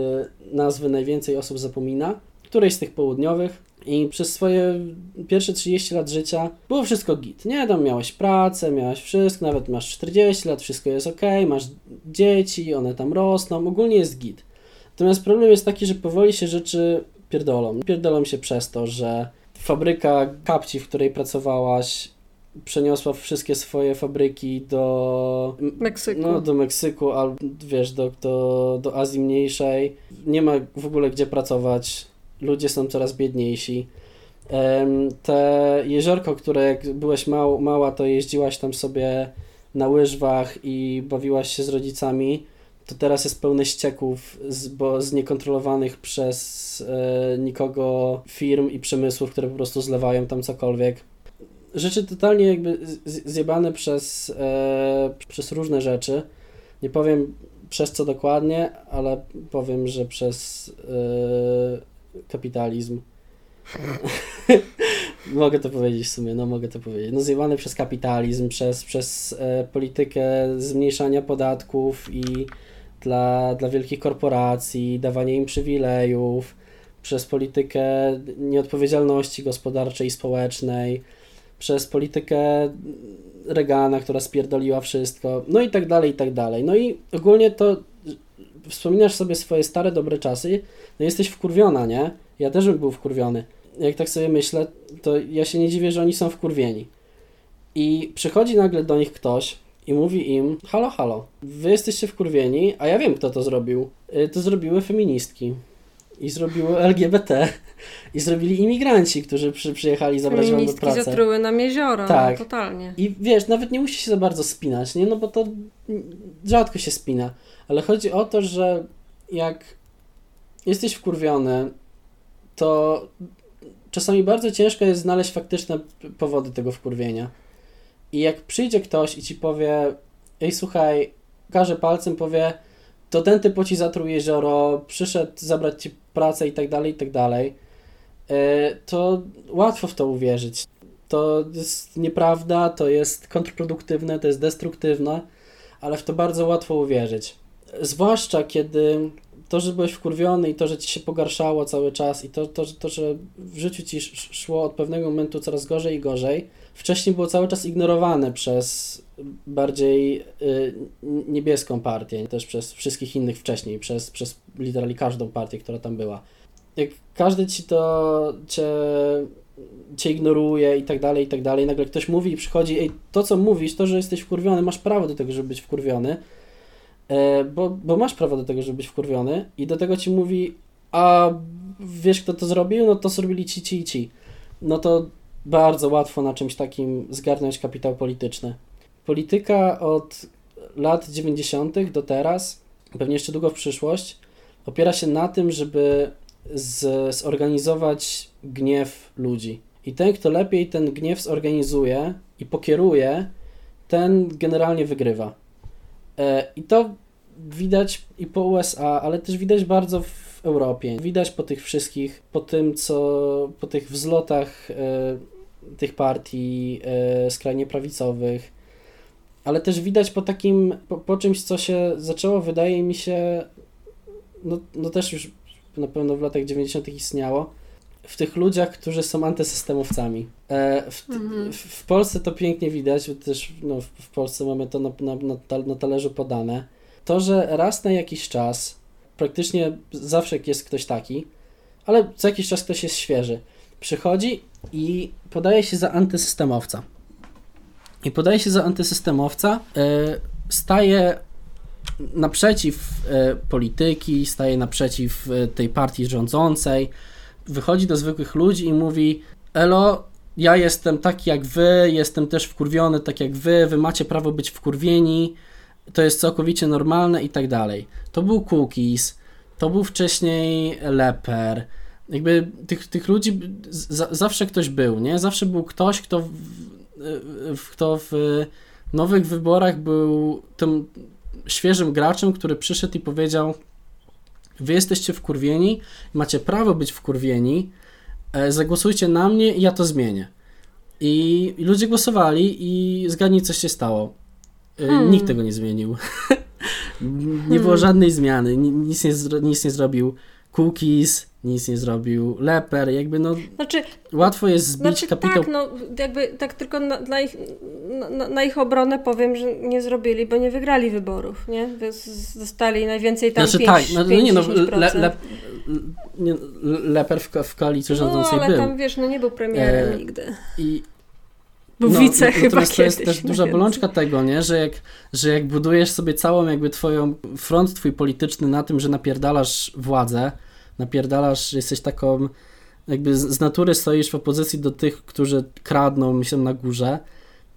Speaker 1: nazwy najwięcej osób zapomina, którejś z tych południowych i przez swoje pierwsze 30 lat życia było wszystko git, nie? Tam miałeś pracę, miałeś wszystko, nawet masz 40 lat, wszystko jest ok, masz dzieci, one tam rosną, ogólnie jest git. Natomiast problem jest taki, że powoli się rzeczy pierdolą. Pierdolą się przez to, że fabryka kapci, w której pracowałaś, przeniosła wszystkie swoje fabryki do
Speaker 2: Meksyku,
Speaker 1: no, do Meksyku albo wiesz, do, do, do Azji Mniejszej. Nie ma w ogóle gdzie pracować. Ludzie są coraz biedniejsi. Te jeziorko, które jak byłeś mał, mała, to jeździłaś tam sobie na łyżwach i bawiłaś się z rodzicami to teraz jest pełne ścieków z, bo z niekontrolowanych przez e, nikogo firm i przemysłów, które po prostu zlewają tam cokolwiek. Rzeczy totalnie jakby zjebane przez, e, przez różne rzeczy. Nie powiem przez co dokładnie, ale powiem, że przez e, kapitalizm. [LAUGHS] mogę to powiedzieć w sumie, no mogę to powiedzieć. No zjebane przez kapitalizm, przez, przez e, politykę zmniejszania podatków i dla, dla wielkich korporacji, dawanie im przywilejów, przez politykę nieodpowiedzialności gospodarczej i społecznej, przez politykę Reagana, która spierdoliła wszystko, no i tak dalej, i tak dalej. No i ogólnie to wspominasz sobie swoje stare, dobre czasy, no jesteś wkurwiona, nie? Ja też bym był wkurwiony. Jak tak sobie myślę, to ja się nie dziwię, że oni są wkurwieni. I przychodzi nagle do nich ktoś, i mówi im: Halo, halo, wy jesteście wkurwieni, a ja wiem, kto to zrobił. Y, to zrobiły feministki. I zrobiły LGBT. I zrobili imigranci, którzy przy, przyjechali zabrać wam do pracy.
Speaker 2: zatruły nam jezioro, no, tak. No, totalnie.
Speaker 1: I wiesz, nawet nie musi się za bardzo spinać, nie? No bo to rzadko się spina. Ale chodzi o to, że jak jesteś wkurwiony, to czasami bardzo ciężko jest znaleźć faktyczne powody tego wkurwienia. I jak przyjdzie ktoś i ci powie, ej słuchaj, każe palcem, powie, to ten typ ci zatruł jezioro, przyszedł zabrać ci pracę i tak dalej, i tak dalej, e, to łatwo w to uwierzyć. To jest nieprawda, to jest kontrproduktywne, to jest destruktywne, ale w to bardzo łatwo uwierzyć. Zwłaszcza kiedy to, że byłeś wkurwiony i to, że ci się pogarszało cały czas i to, to, to że w życiu ci szło od pewnego momentu coraz gorzej i gorzej, wcześniej było cały czas ignorowane przez bardziej y, niebieską partię, też przez wszystkich innych wcześniej, przez, przez literalnie każdą partię, która tam była. Jak każdy ci to cię, cię ignoruje i tak dalej, i tak dalej, nagle ktoś mówi i przychodzi, ej, to co mówisz, to, że jesteś wkurwiony, masz prawo do tego, żeby być wkurwiony, bo, bo masz prawo do tego, żeby być wkurwiony i do tego ci mówi, a wiesz kto to zrobił? No to zrobili ci, ci i ci. No to bardzo łatwo na czymś takim zgarnąć kapitał polityczny. Polityka od lat 90. do teraz, pewnie jeszcze długo w przyszłość, opiera się na tym, żeby z, zorganizować gniew ludzi. I ten, kto lepiej ten gniew zorganizuje i pokieruje, ten generalnie wygrywa. E, I to widać i po USA, ale też widać bardzo w Europie. Widać po tych wszystkich, po tym, co po tych wzlotach e, tych partii e, skrajnie prawicowych, ale też widać po takim, po, po, czymś, co się zaczęło, wydaje mi się, no, no też już na pewno w latach 90. istniało, w tych ludziach, którzy są antysystemowcami. E, w, mhm. w, w, Polsce to pięknie widać, bo też no, w, Polsce mamy to na, na, na talerzu podane. To, że raz na jakiś czas, praktycznie zawsze jest ktoś taki, ale co jakiś czas ktoś jest świeży, przychodzi i podaje się za antysystemowca. I podaje się za antysystemowca, e, staje naprzeciw e, polityki, staje naprzeciw e, tej partii rządzącej, wychodzi do zwykłych ludzi i mówi: Elo, ja jestem taki jak wy, jestem też wkurwiony tak jak wy, wy macie prawo być wkurwieni, to jest całkowicie normalne i tak dalej. To był Cookies, to był wcześniej Leper, jakby tych, tych ludzi zawsze ktoś był, nie? Zawsze był ktoś, kto w, w, kto w nowych wyborach był tym świeżym graczem, który przyszedł i powiedział wy jesteście wkurwieni, macie prawo być wkurwieni, e, zagłosujcie na mnie i ja to zmienię. I, i ludzie głosowali i zgadnij, co się stało. E, hmm. Nikt tego nie zmienił. [LAUGHS] nie było hmm. żadnej zmiany, nic nie, nic nie zrobił cookies, nic nie zrobił, leper, jakby no znaczy, łatwo jest zbić znaczy, kapitał.
Speaker 2: Tak, no jakby tak tylko na, na, ich, na, na, ich obronę powiem, że nie zrobili, bo nie wygrali wyborów, nie? Zostali najwięcej tam znaczy, 5, tak, no, 5, no nie no, le, le,
Speaker 1: leper w, w koalicji rządzącej
Speaker 2: no,
Speaker 1: ale
Speaker 2: tam wiesz, no nie był premierem e, nigdy.
Speaker 1: I
Speaker 2: no, wice no, chyba
Speaker 1: To jest też duża bolączka tego, nie? Że, jak, że jak budujesz sobie całą jakby twoją front twój polityczny na tym, że napierdalasz władzę, napierdalasz, jesteś taką, jakby z natury stoisz w opozycji do tych, którzy kradną, myślę, na górze,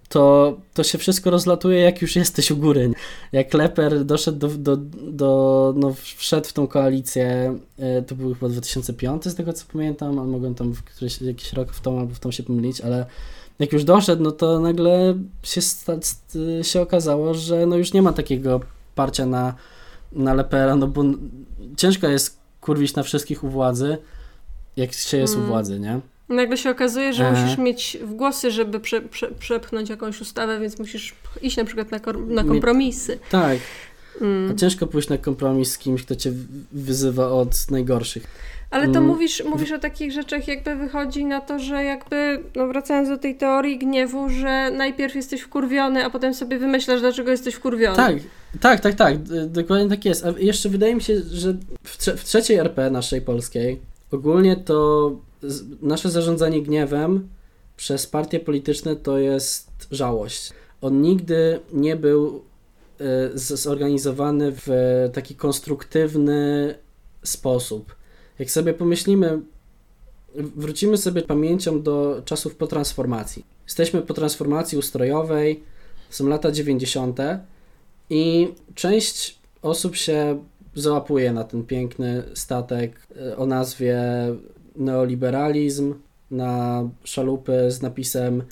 Speaker 1: to, to się wszystko rozlatuje, jak już jesteś u góry. Jak Leper doszedł do, do, do no wszedł w tą koalicję, e, to był chyba 2005 z tego co pamiętam, a mogłem tam w któryś, jakiś rok w tą albo w tą się pomylić, ale jak już doszedł, no to nagle się, się okazało, że no już nie ma takiego parcia na, na Lepera, no bo ciężko jest kurwić na wszystkich u władzy, jak się jest mm. u władzy, nie?
Speaker 2: Nagle się okazuje, że e... musisz mieć w głosy, żeby prze, prze, przepchnąć jakąś ustawę, więc musisz iść na przykład na, na kompromisy.
Speaker 1: Tak. Mm. Ciężko pójść na kompromis z kimś, kto cię wyzywa od najgorszych.
Speaker 2: Ale to mm. mówisz, mówisz o takich rzeczach, jakby wychodzi na to, że jakby, no wracając do tej teorii gniewu, że najpierw jesteś wkurwiony, a potem sobie wymyślasz, dlaczego jesteś wkurwiony.
Speaker 1: Tak, tak, tak, tak. Dokładnie tak jest. A jeszcze wydaje mi się, że w, trze w trzeciej RP naszej polskiej ogólnie to nasze zarządzanie gniewem przez partie polityczne to jest żałość. On nigdy nie był zorganizowany w taki konstruktywny sposób jak sobie pomyślimy, wrócimy sobie pamięcią do czasów po transformacji. Jesteśmy po transformacji ustrojowej, są lata 90. i część osób się załapuje na ten piękny statek e, o nazwie neoliberalizm, na szalupy z napisem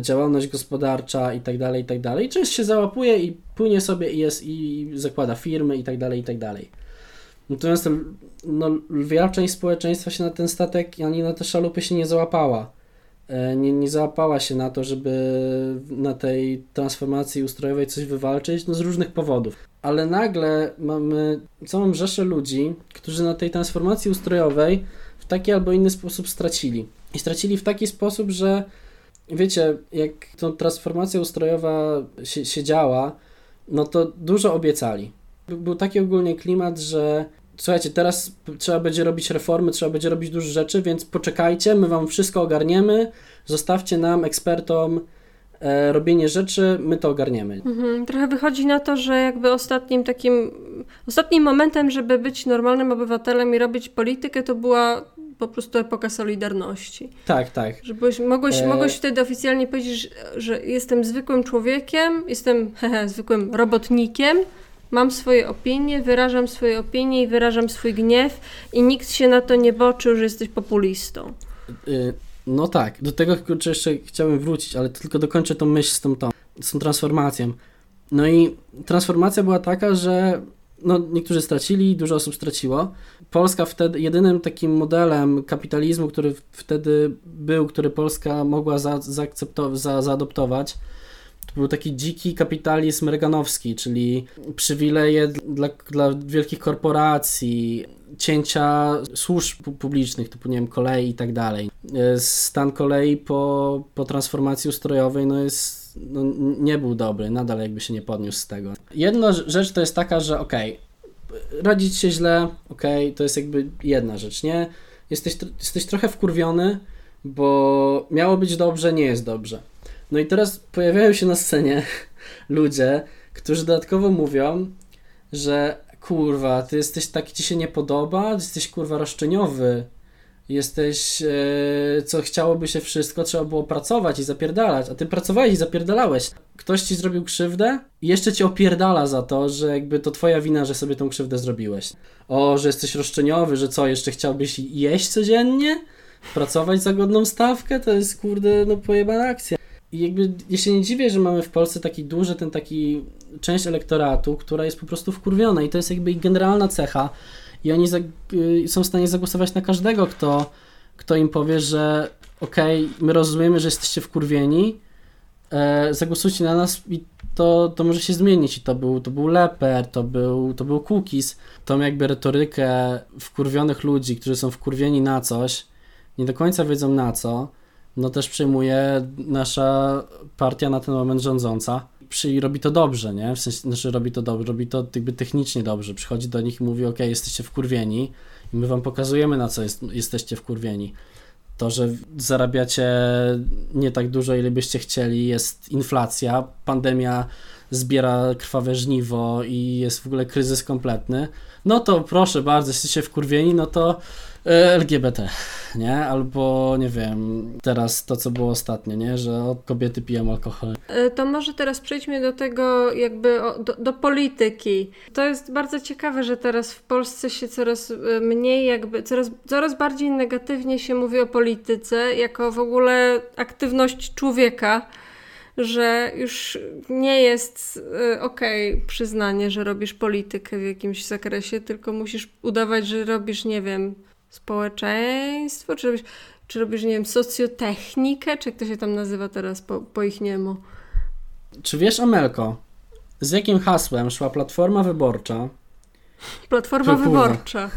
Speaker 1: działalność gospodarcza i tak dalej, i tak dalej. Część się załapuje i płynie sobie i jest i zakłada firmy i tak dalej, i tak dalej. Natomiast no, lwia część społeczeństwa się na ten statek ani na te szalupy się nie załapała. E, nie, nie załapała się na to, żeby na tej transformacji ustrojowej coś wywalczyć, no z różnych powodów. Ale nagle mamy całą rzeszę ludzi, którzy na tej transformacji ustrojowej w taki albo inny sposób stracili. I stracili w taki sposób, że wiecie, jak ta transformacja ustrojowa się, się działa, no to dużo obiecali. Był taki ogólnie klimat, że słuchajcie, teraz trzeba będzie robić reformy, trzeba będzie robić dużo rzeczy, więc poczekajcie, my wam wszystko ogarniemy, zostawcie nam, ekspertom, e, robienie rzeczy, my to ogarniemy.
Speaker 2: Mhm, trochę wychodzi na to, że jakby ostatnim takim, ostatnim momentem, żeby być normalnym obywatelem i robić politykę, to była po prostu epoka Solidarności.
Speaker 1: Tak, tak.
Speaker 2: Że byłeś, mogłeś, e... mogłeś wtedy oficjalnie powiedzieć, że jestem zwykłym człowiekiem, jestem [LAUGHS] hehe, zwykłym robotnikiem, mam swoje opinie, wyrażam swoje opinie i wyrażam swój gniew i nikt się na to nie boczył, że jesteś populistą.
Speaker 1: Y no tak, do tego kurczę, jeszcze chciałbym wrócić, ale tylko dokończę tą myśl z tą, tą, z tą transformacją. No i transformacja była taka, że no, niektórzy stracili, dużo osób straciło. Polska wtedy, jedynym takim modelem kapitalizmu, który wtedy był, który Polska mogła za, za, zaadoptować, to był taki dziki kapitalizm reganowski, czyli przywileje dla, dla wielkich korporacji, cięcia służb publicznych, typu nie wiem, kolei i tak dalej. Stan kolei po, po transformacji ustrojowej no jest, no, nie był dobry, nadal jakby się nie podniósł z tego. Jedna rzecz to jest taka, że okej, okay, radzić się źle, okej, okay, to jest jakby jedna rzecz, nie? Jesteś, jesteś trochę wkurwiony, bo miało być dobrze, nie jest dobrze. No i teraz pojawiają się na scenie [LAUGHS] ludzie, którzy dodatkowo mówią, że kurwa, ty jesteś taki, ci się nie podoba, jesteś kurwa roszczeniowy, jesteś, e, co chciałoby się wszystko, trzeba było pracować i zapierdalać, a ty pracowałeś i zapierdalałeś. Ktoś ci zrobił krzywdę i jeszcze ci opierdala za to, że jakby to twoja wina, że sobie tą krzywdę zrobiłeś. O, że jesteś roszczeniowy, że co, jeszcze chciałbyś jeść codziennie? Pracować za godną stawkę? To jest kurde, no pojebana akcja. I jakby ja się nie dziwię, że mamy w Polsce taki duży, ten taki część elektoratu, która jest po prostu wkurwiona i to jest jakby ich generalna cecha i oni y, są w stanie zagłosować na każdego, kto, kto im powie, że okej, okay, my rozumiemy, że jesteście wkurwieni, e, zagłosujcie na nas i to, to może się zmienić. I to był, to był Leper, to był, to był Cookies. Tą jakby retorykę wkurwionych ludzi, którzy są wkurwieni na coś, nie do końca wiedzą na co, no też przyjmuje nasza partia na ten moment rządząca. Przy, robi to dobrze, nie? W sensie, znaczy robi to dobrze, robi to jakby technicznie dobrze. Przychodzi do nich i mówi, ok, jesteście wkurwieni i my wam pokazujemy, na co jest, jesteście wkurwieni. To, że zarabiacie nie tak dużo, ile byście chcieli, jest inflacja, pandemia zbiera krwawe żniwo i jest w ogóle kryzys kompletny, no to proszę bardzo, jesteście wkurwieni, no to E, LGBT, nie? Albo, nie wiem, teraz to, co było ostatnio, nie? Że kobiety piją alkohol.
Speaker 2: E, to może teraz przejdźmy do tego, jakby do, do, polityki. To jest bardzo ciekawe, że teraz w Polsce się coraz e, mniej, jakby, coraz, coraz bardziej negatywnie się mówi o polityce, jako w ogóle aktywność człowieka że już nie jest okej okay, przyznanie, że robisz politykę w jakimś zakresie, tylko musisz udawać, że robisz, nie wiem, społeczeństwo, czy robisz, czy robisz, nie wiem, socjotechnikę, czy jak to się tam nazywa teraz po, po ich niemu?
Speaker 1: Czy wiesz, Amelko, z jakim hasłem szła Platforma Wyborcza?
Speaker 2: Platforma Wyborcza.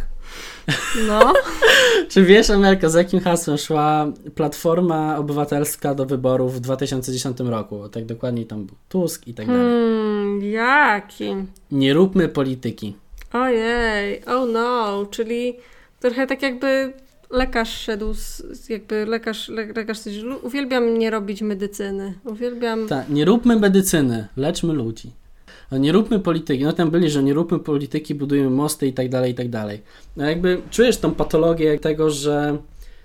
Speaker 2: No. [LAUGHS]
Speaker 1: Czy wiesz, Amelko, z jakim hasłem szła Platforma Obywatelska do wyborów w 2010 roku? Tak dokładnie tam był Tusk i tak dalej.
Speaker 2: Hmm, jaki?
Speaker 1: Nie róbmy polityki.
Speaker 2: Ojej, oh no, czyli trochę tak jakby lekarz szedł, z, jakby lekarz, le, lekarz uwielbiam nie robić medycyny, uwielbiam...
Speaker 1: Tak, nie róbmy medycyny, leczmy ludzi. Nie róbmy polityki, no tam byli, że nie róbmy polityki, budujemy mosty i tak dalej, i tak dalej. No jakby czujesz tą patologię tego, że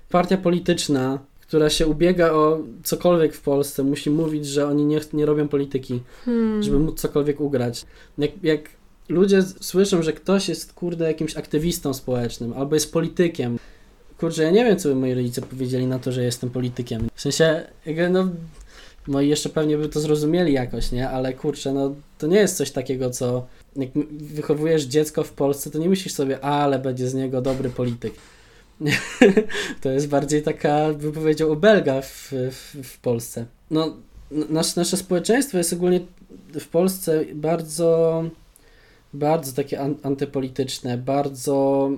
Speaker 1: partia polityczna, która się ubiega o cokolwiek w Polsce, musi mówić, że oni nie, nie robią polityki, hmm. żeby móc cokolwiek ugrać. Jak, jak ludzie słyszą, że ktoś jest, kurde, jakimś aktywistą społecznym albo jest politykiem. Kurczę, ja nie wiem, co by moi rodzice powiedzieli na to, że jestem politykiem. W sensie, no, moi jeszcze pewnie by to zrozumieli jakoś, nie? Ale kurczę, no, to nie jest coś takiego, co jak wychowujesz dziecko w Polsce, to nie myślisz sobie, ale będzie z niego dobry polityk. [LAUGHS] to jest bardziej taka, bym powiedział, obelga w, w, w Polsce. No, nasze, nasze społeczeństwo jest ogólnie w Polsce bardzo bardzo takie antypolityczne, bardzo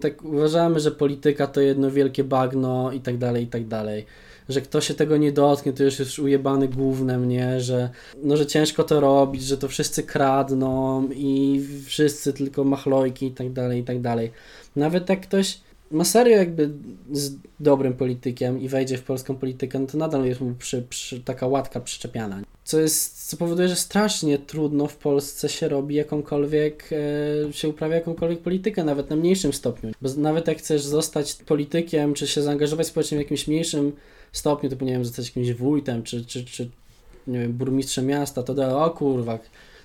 Speaker 1: tak uważamy, że polityka to jedno wielkie bagno i tak dalej, i tak dalej. Że kto się tego nie dotknie, to już jest ujebany głównym, nie? Że, no, że ciężko to robić, że to wszyscy kradną i wszyscy tylko machlojki i tak dalej, i tak dalej. Nawet jak ktoś ma serio jakby z dobrym politykiem i wejdzie w polską politykę, no to nadal jest mu przy, przy, taka łatka przyczepiana. Co, jest, co powoduje, że strasznie trudno w Polsce się robi jakąkolwiek, e, się uprawia jakąkolwiek politykę, nawet na mniejszym stopniu. Bo nawet jak chcesz zostać politykiem, czy się zaangażować społecznie w jakimś mniejszym stopniu, to nie wiem, zostać jakimś wójtem, czy, czy, czy nie wiem, burmistrzem miasta, to do, o kurwa,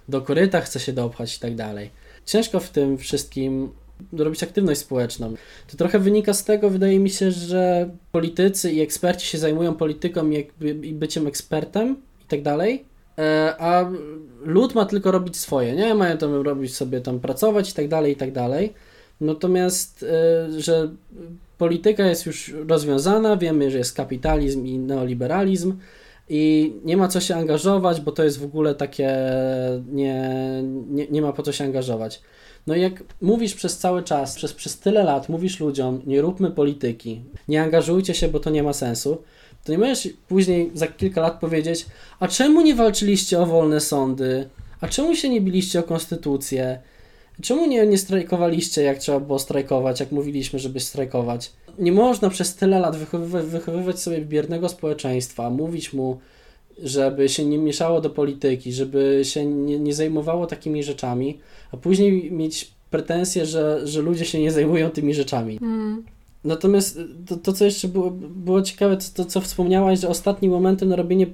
Speaker 1: do koryta chce się dopchać i tak dalej. Ciężko w tym wszystkim robić aktywność społeczną. To trochę wynika z tego, wydaje mi się, że politycy i eksperci się zajmują polityką i, i byciem ekspertem i tak dalej, e, a lud ma tylko robić swoje, nie? Mają tam robić sobie tam pracować i tak dalej, i tak dalej. Natomiast, e, że polityka jest już rozwiązana, wiemy, że jest kapitalizm i neoliberalizm i nie ma co się angażować, bo to jest w ogóle takie, nie, nie, nie ma po co się angażować. No i jak mówisz przez cały czas, przez, przez tyle lat, mówisz ludziom, nie róbmy polityki, nie angażujcie się, bo to nie ma sensu, to nie możesz później za kilka lat powiedzieć, a czemu nie walczyliście o wolne sądy? A czemu się nie biliście o konstytucję? Czemu nie, nie strajkowaliście, jak trzeba było strajkować, jak mówiliśmy, żeby strajkować? Nie można przez tyle lat wychowywać, wychowywać sobie biernego społeczeństwa, mówić mu, żeby się nie mieszało do polityki, żeby się nie, nie zajmowało takimi rzeczami, a później mieć pretensje, że, że ludzie się nie zajmują tymi rzeczami. Mm. Natomiast to, to, co jeszcze było, było ciekawe, to, to co wspomniałaś, że ostatnim momentem na robienie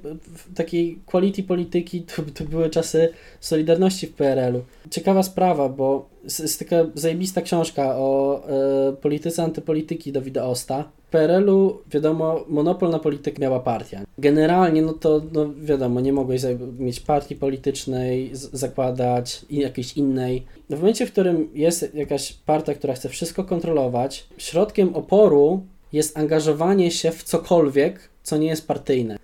Speaker 1: takiej quality polityki to, to były czasy Solidarności w PRL-u. Ciekawa sprawa, bo jest taka zajebista książka o e, polityce antypolityki Dawida Osta. W PRL-u, wiadomo, monopol na politykę miała partia. Generalnie, no to no wiadomo, nie mogłeś mieć partii politycznej, zakładać jakiejś innej. W momencie, w którym jest jakaś partia, która chce wszystko kontrolować, środkiem oporu jest angażowanie się w cokolwiek, co nie jest partyjne.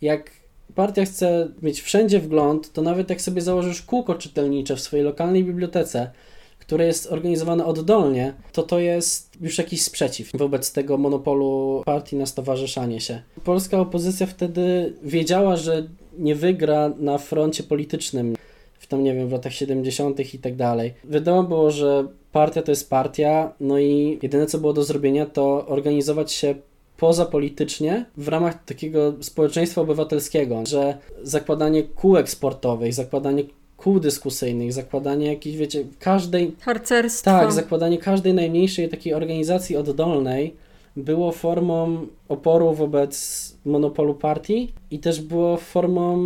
Speaker 1: Jak partia chce mieć wszędzie wgląd, to nawet jak sobie założysz kółko czytelnicze w swojej lokalnej bibliotece, które jest organizowane oddolnie, to to jest już jakiś sprzeciw wobec tego monopolu partii na stowarzyszanie się. Polska opozycja wtedy wiedziała, że nie wygra na froncie politycznym w tam, nie wiem, w latach 70. i tak dalej. Wiadomo było, że partia to jest partia, no i jedyne co było do zrobienia to organizować się pozapolitycznie w ramach takiego społeczeństwa obywatelskiego, że zakładanie kółek sportowych, zakładanie kół dyskusyjnych, zakładanie jakiejś, wiecie, każdej...
Speaker 2: Harcerstwo.
Speaker 1: Tak, zakładanie każdej najmniejszej takiej organizacji oddolnej było formą oporu wobec monopolu partii i też było formą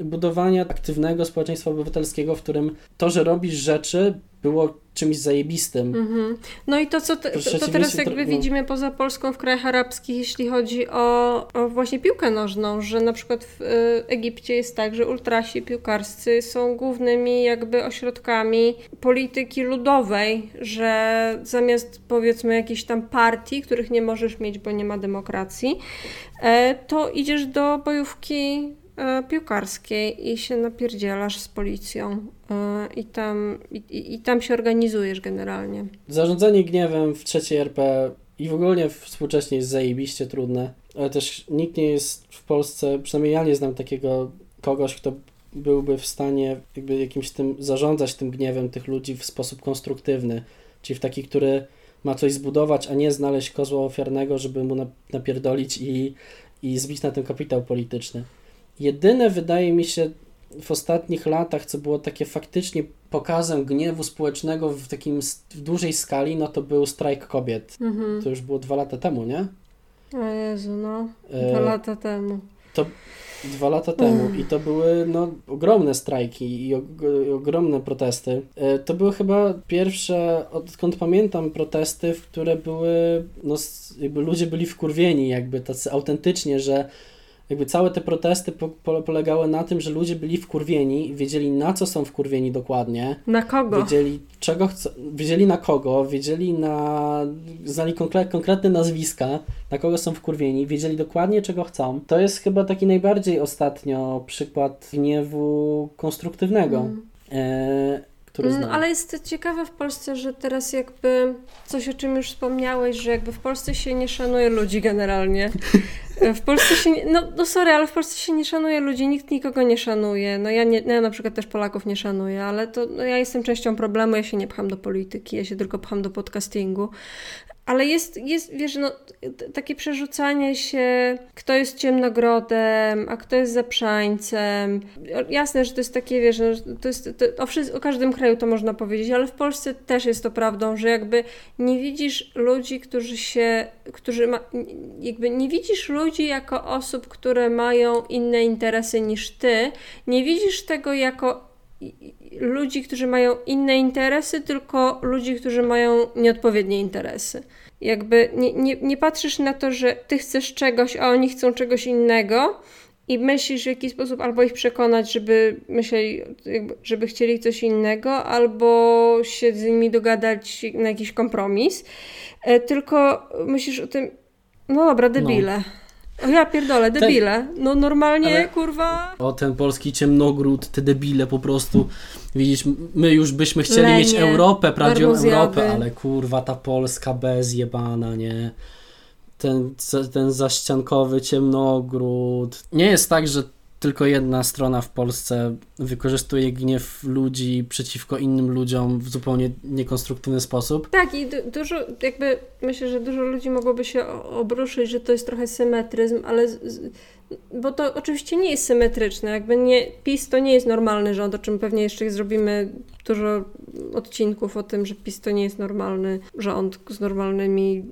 Speaker 1: budowania aktywnego społeczeństwa obywatelskiego, w którym to, że robisz rzeczy, było czymś zajebistym. Mm-hmm.
Speaker 2: No i to, co te, to, to teraz jakby no. widzimy poza Polską w krajach arabskich, jeśli chodzi o, o właśnie piłkę nożną, że na przykład w y, Egipcie jest tak, że ultrasi piłkarscy są głównymi jakby ośrodkami polityki ludowej, że zamiast powiedzmy jakichś tam partii, których nie możesz mieć, bo nie ma demokracji, e, to idziesz do bojówki piłkarskiej i się napierdzielasz z policją e, i tam, i, i tam się organizujesz generalnie.
Speaker 1: Zarządzanie gniewem w trzeciej RP i w ogóle współcześnie jest zajebiście trudne, ale też nikt nie jest w Polsce, przynajmniej ja nie znam takiego kogoś, kto byłby w stanie jakby jakimś tym zarządzać tym gniewem tych ludzi w sposób konstruktywny, czyli w taki, który ma coś zbudować, a nie znaleźć kozła ofiarnego, żeby mu napierdolić i, i zbić na ten kapitał polityczny. Jedyne wydaje mi się w ostatnich latach, co było takie faktycznie pokazem gniewu społecznego w takim w dużej skali, no to był strajk kobiet. Mhm. To już było dwa lata temu, nie?
Speaker 2: O Jezu, no. E, dwa e, lata temu.
Speaker 1: To dwa lata temu i to były no, ogromne strajki i, og i ogromne protesty. E, to były chyba pierwsze, odkąd pamiętam, protesty, w które były, no, jakby ludzie byli wkurwieni, jakby tacy autentycznie, że jakby całe te protesty po, po, polegały na tym, że ludzie byli wkurwieni, wiedzieli na co są wkurwieni dokładnie.
Speaker 2: Na kogo?
Speaker 1: Wiedzieli czego chcą, wiedzieli na kogo, wiedzieli na, znali konkre, konkretne nazwiska, na kogo są wkurwieni, wiedzieli dokładnie czego chcą. To jest chyba taki najbardziej ostatnio przykład gniewu konstruktywnego. Mm. E, który
Speaker 2: mm, Ale jest ciekawe w Polsce, że teraz jakby coś, o czym już wspomniałeś, że jakby w Polsce się nie szanuje ludzi generalnie. [LAUGHS] W Polsce się, nie, no, no sorry, ale w Polsce się nie szanuje ludzi, nikt nikogo nie szanuje. No ja, nie, no ja na przykład też Polaków nie szanuję, ale to no ja jestem częścią problemu, ja się nie pcham do polityki, ja się tylko pcham do podcastingu. Ale jest, jest, wiesz, no, takie przerzucanie się, kto jest ciemnogrodem, a kto jest zaprzańcem. Jasne, że to jest takie, wiesz, no, to jest, to, o, o każdym kraju to można powiedzieć, ale w Polsce też jest to prawdą, że jakby nie widzisz ludzi, którzy się, którzy ma, jakby nie widzisz ludzi jako osób, które mają inne interesy niż ty, nie widzisz tego jako ludzi, którzy mają inne interesy, tylko ludzi, którzy mają nieodpowiednie interesy. Jakby nie, nie, nie patrzysz na to, że ty chcesz czegoś, a oni chcą czegoś innego i myślisz w jakiś sposób albo ich przekonać, żeby myśleli, żeby chcieli coś innego, albo się z nimi dogadać na jakiś kompromis, e, tylko myślisz o tym, no dobra, debile. No. Ja pierdolę, debile. No normalnie, Ale... kurwa.
Speaker 1: O ten polski ciemnogród, te debile po prostu. Widzisz, my już byśmy chcieli Lenie, mieć Europę, prawdziwą Europę, ale kurwa ta Polska bezjebana, nie? Ten, ten zaściankowy ciemnogród. Nie jest tak, że tylko jedna strona w Polsce wykorzystuje gniew ludzi przeciwko innym ludziom w zupełnie niekonstruktywny sposób.
Speaker 2: Tak, i dużo, jakby myślę, że dużo ludzi mogłoby się obruszyć, że to jest trochę symetryzm, ale. Bo to oczywiście nie jest symetryczne. Jakby nie, PiS to nie jest normalny rząd, o czym pewnie jeszcze zrobimy dużo odcinków o tym, że PiS to nie jest normalny rząd z normalnymi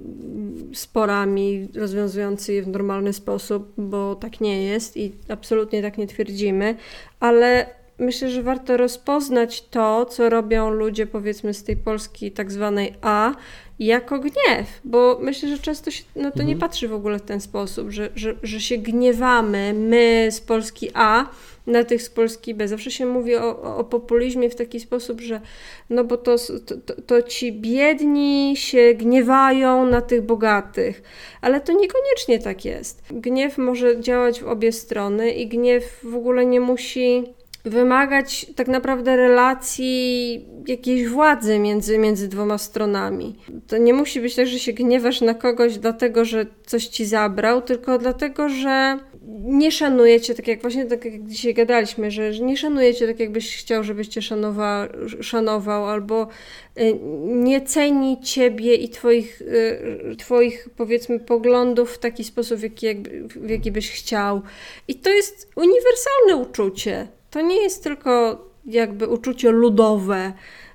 Speaker 2: sporami, rozwiązujący je w normalny sposób, bo tak nie jest i absolutnie tak nie twierdzimy, ale myślę, że warto rozpoznać to, co robią ludzie, powiedzmy, z tej Polski tak zwanej A, jako gniew, bo myślę, że często się no to mhm. nie patrzy w ogóle w ten sposób, że, że, że się gniewamy, my z Polski A, na tych z Polski B. Zawsze się mówi o, o populizmie w taki sposób, że no bo to, to, to ci biedni się gniewają na tych bogatych, ale to niekoniecznie tak jest. Gniew może działać w obie strony i gniew w ogóle nie musi wymagać tak naprawdę relacji jakiejś władzy między, między dwoma stronami. To nie musi być tak, że się gniewasz na kogoś dlatego, że coś ci zabrał, tylko dlatego, że nie szanujecie, tak jak właśnie tak jak dzisiaj gadaliśmy, że nie szanujecie tak, jakbyś chciał, żebyś cię szanowa, szanował, albo y, nie ceni ciebie i twoich, y, twoich powiedzmy poglądów w taki sposób, w jaki, w jaki byś chciał. I to jest uniwersalne uczucie. To nie jest tylko jakby uczucie ludowe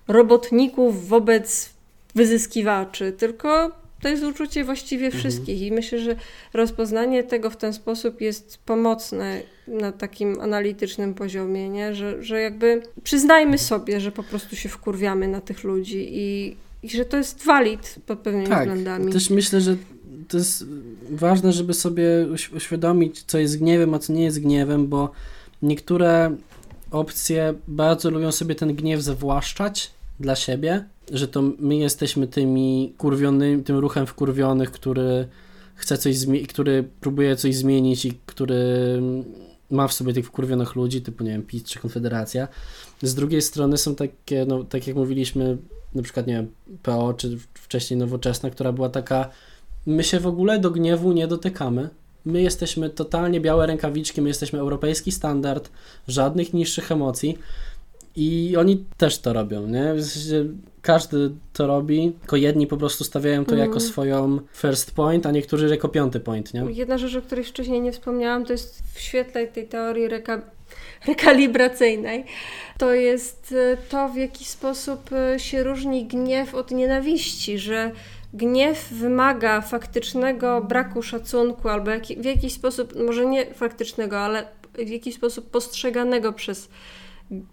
Speaker 2: robotników wobec wyzyskiwaczy, tylko to jest uczucie właściwie mhm. wszystkich i myślę, że rozpoznanie tego w ten sposób jest pomocne na takim analitycznym poziomie, nie? Że, że jakby przyznajmy sobie, że po prostu się wkurwiamy na tych ludzi i, i że to jest walid pod pewnymi tak, względami.
Speaker 1: Też myślę, że to jest ważne, żeby sobie uświadomić, co jest gniewem, a co nie jest gniewem, bo niektóre opcje bardzo lubią sobie ten gniew zawłaszczać dla siebie, że to my jesteśmy tymi kurwionymi, tym ruchem wkurwionych, który chce coś który próbuje coś zmienić i który ma w sobie tych wkurwionych ludzi, typu nie wiem, PiS czy Konfederacja. Z drugiej strony są takie, no tak jak mówiliśmy, na przykład nie wiem, PO czy wcześniej Nowoczesna, która była taka, my się w ogóle do gniewu nie dotykamy, my jesteśmy totalnie białe rękawiczki, my jesteśmy europejski standard, żadnych niższych emocji. I oni też to robią, nie? W sensie każdy to robi, tylko jedni po prostu stawiają to mm. jako swoją first point, a niektórzy jako piąty point, nie?
Speaker 2: Jedna rzecz, o której wcześniej nie wspomniałam, to jest w świetle tej teorii reka rekalibracyjnej, to jest e, to, w jaki sposób e, się różni gniew od nienawiści, że gniew wymaga faktycznego braku szacunku albo jak, w jakiś sposób, może nie faktycznego, ale w jakiś sposób postrzeganego przez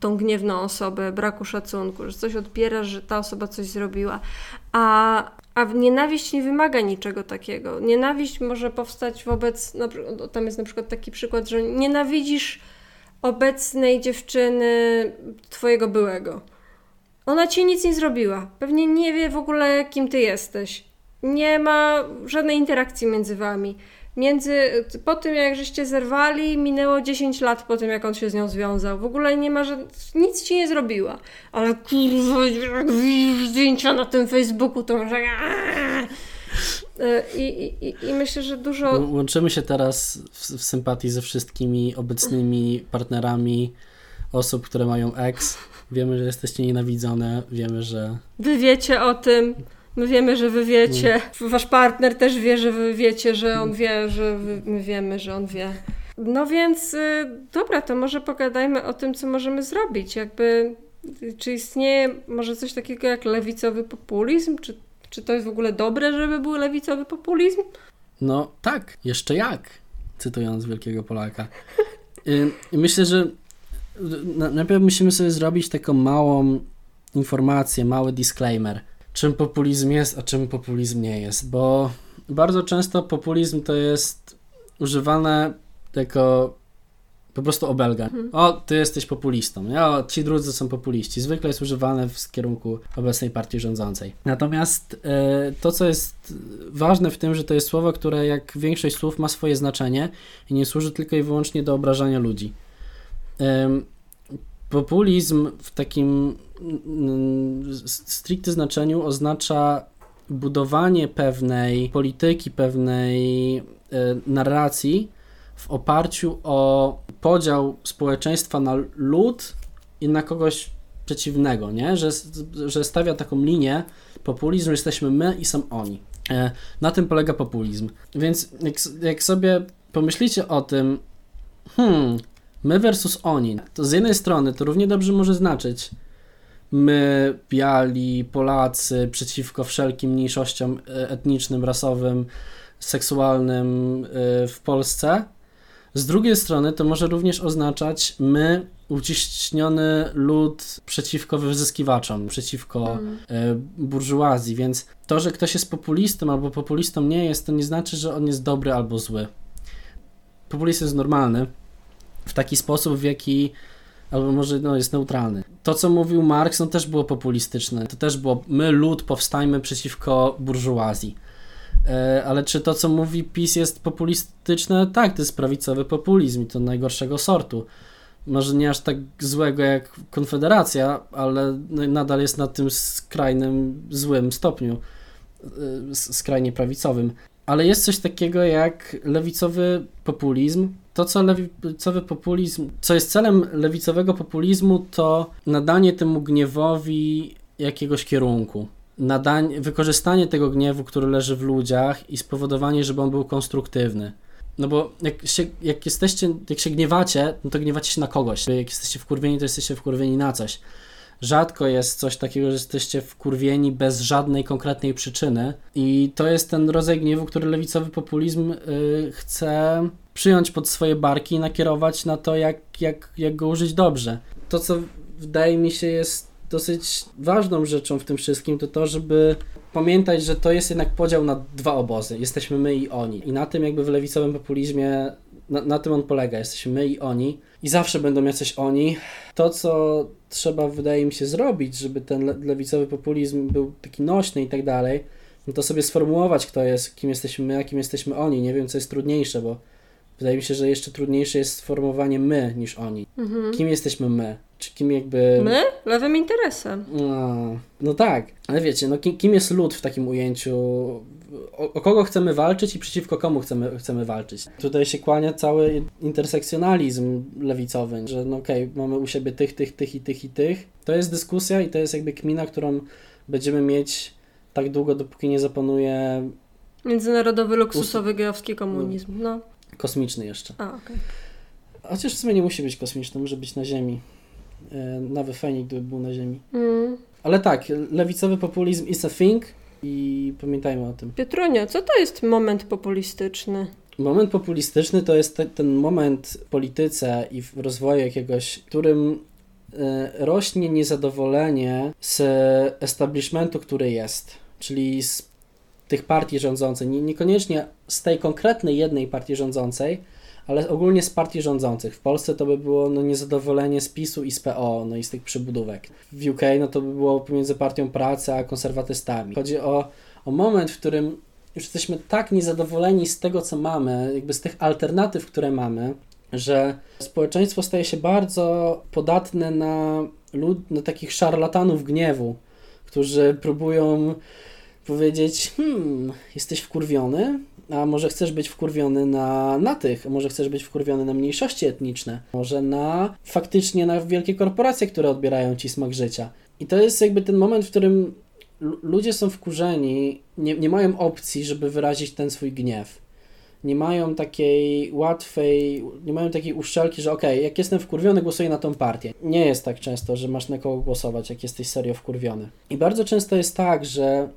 Speaker 2: tą gniewną osobę, braku szacunku, że coś odbierasz, że ta osoba coś zrobiła. A, a nienawiść nie wymaga niczego takiego. Nienawiść może powstać wobec, tam jest na przykład taki przykład, że nienawidzisz obecnej dziewczyny twojego byłego. Ona ci nic nie zrobiła. Pewnie nie wie w ogóle, kim ty jesteś. Nie ma żadnej interakcji między wami między, po tym jak żeście zerwali, minęło 10 lat po tym, jak on się z nią związał. W ogóle nie ma, że nic ci nie zrobiła. Ale kurwa, jak widzisz zdjęcia na tym Facebooku, to może... I, i, I, myślę, że dużo.
Speaker 1: Łączymy się teraz w, w sympatii ze wszystkimi obecnymi partnerami osób, które mają ex. Wiemy, że jesteście nienawidzone, wiemy, że.
Speaker 2: Wy wiecie o tym. My wiemy, że wy wiecie. Mm. Wasz partner też wie, że wy wiecie, że on wie, że wy, my wiemy, że on wie. No więc y, dobra, to może pogadajmy o tym, co możemy zrobić. Jakby, czy istnieje może coś takiego jak lewicowy populizm? Czy, czy to jest w ogóle dobre, żeby był lewicowy populizm?
Speaker 1: No tak, jeszcze jak, cytując wielkiego Polaka. Y, myślę, że najpierw musimy sobie zrobić taką małą informację, mały disclaimer, czym populizm jest, a czym populizm nie jest, bo bardzo często populizm to jest używane jako po prostu obelga. Mhm. O, ty jesteś populistą. Nie? O, ci drudzy są populiści. Zwykle jest używane w kierunku obecnej partii rządzącej. Natomiast e, to, co jest ważne w tym, że to jest słowo, które jak większość słów ma swoje znaczenie i nie służy tylko i wyłącznie do obrażania ludzi. Populizm w takim stricte znaczeniu oznacza budowanie pewnej polityki, pewnej e, narracji, w oparciu o podział społeczeństwa na lud i na kogoś przeciwnego, nie? Że, że stawia taką linię populizm, jesteśmy my i są oni. E, na tym polega populizm. Więc jak, jak sobie pomyślicie o tym, hmm, my versus oni, to z jednej strony to równie dobrze może znaczyć my, biali, Polacy, przeciwko wszelkim mniejszościom e, etnicznym, rasowym, seksualnym e, w Polsce, z drugiej strony to może również oznaczać my, uciśniony lud przeciwko wyzyskiwaczom, przeciwko mm. Burżuazji, więc to, że ktoś jest populistą albo populistą nie jest, to nie znaczy, że on jest dobry albo zły. Populizm jest normalny w taki sposób, w jaki albo może no, jest neutralny. To, co mówił Marx, no też było populistyczne. To też było my, lud, powstajmy przeciwko burżuazji. E, ale czy to, co mówi PiS jest populistyczne? Tak, to jest prawicowy populizm i to najgorszego sortu. Może nie aż tak złego jak Konfederacja, ale nadal jest na tym skrajnym, złym stopniu, e, skrajnie prawicowym. Ale jest coś takiego jak lewicowy populizm. To, co lewicowy populizm, co jest celem lewicowego populizmu, to nadanie temu gniewowi jakiegoś kierunku nadanie, wykorzystanie tego gniewu, który leży w ludziach i spowodowanie, żeby on był konstruktywny. No bo jak, się, jak jesteście, jak się gniewacie, no to gniewacie się na kogoś. Jak jesteście wkurwieni, to jesteście wkurwieni na coś. Rzadko jest coś takiego, że jesteście wkurwieni bez żadnej konkretnej przyczyny i to jest ten rodzaj gniewu, który lewicowy populizm yy, chce przyjąć pod swoje barki i nakierować na to, jak, jak, jak go użyć dobrze. To, co wydaje mi się jest dosyć ważną rzeczą w tym wszystkim to to, żeby pamiętać, że to jest jednak podział na dwa obozy. Jesteśmy my i oni. I na tym jakby w lewicowym populizmie, na, na tym on polega. Jesteśmy my i oni. I zawsze będą jacyś oni. To, co trzeba, wydaje mi się, zrobić, żeby ten lewicowy populizm był taki nośny i tak dalej, no to sobie sformułować, kto jest, kim jesteśmy my, a kim jesteśmy oni. Nie wiem, co jest trudniejsze, bo wydaje mi się, że jeszcze trudniejsze jest sformułowanie my niż oni. Mhm. Kim jesteśmy my? Czy kim jakby...
Speaker 2: My? Lewym interesem.
Speaker 1: No, no tak, ale wiecie, no kim, kim jest lud w takim ujęciu? O, o, kogo chcemy walczyć i przeciwko komu chcemy, chcemy walczyć? Tutaj się kłania cały intersekcjonalizm lewicowy, że no okej, okay, mamy u siebie tych, tych, tych i tych i tych. To jest dyskusja i to jest jakby kmina, którą będziemy mieć tak długo, dopóki nie zapanuje...
Speaker 2: Międzynarodowy, luksusowy, us... geowski komunizm, no.
Speaker 1: Kosmiczny jeszcze.
Speaker 2: A.
Speaker 1: Okay. Chociaż w sumie nie musi być kosmiczny, może być na Ziemi. E, nawet fajnie, gdyby był na ziemi. Mm. Ale tak, lewicowy populizm is a thing i pamiętajmy o tym.
Speaker 2: Piotrunia, co to jest moment populistyczny?
Speaker 1: Moment populistyczny to jest te, ten moment w polityce i w rozwoju jakiegoś, którym e, rośnie niezadowolenie z establishmentu, który jest, czyli z tych partii rządzących, niekoniecznie z tej konkretnej jednej partii rządzącej, ale ogólnie z partii rządzących. W Polsce to by było no, niezadowolenie z PiSu i z PO, no i z tych przybudówek. W UK no to by było pomiędzy partią pracy a konserwatystami. Chodzi o, o moment, w którym już jesteśmy tak niezadowoleni z tego, co mamy, jakby z tych alternatyw, które mamy, że społeczeństwo staje się bardzo podatne na, lud, na takich szarlatanów gniewu, którzy próbują powiedzieć, hmm, jesteś wkurwiony, a może chcesz być wkurwiony na, na tych, może chcesz być wkurwiony na mniejszości etniczne, może na faktycznie na wielkie korporacje, które odbierają ci smak życia. I to jest jakby ten moment, w którym ludzie są wkurzeni, nie, nie mają opcji, żeby wyrazić ten swój gniew. Nie mają takiej łatwej, nie mają takiej uszczelki, że okej, okay, jak jestem wkurwiony, głosuję na tą partię. Nie jest tak często, że masz na kogo głosować, jak jesteś serio wkurwiony. I bardzo często jest tak, że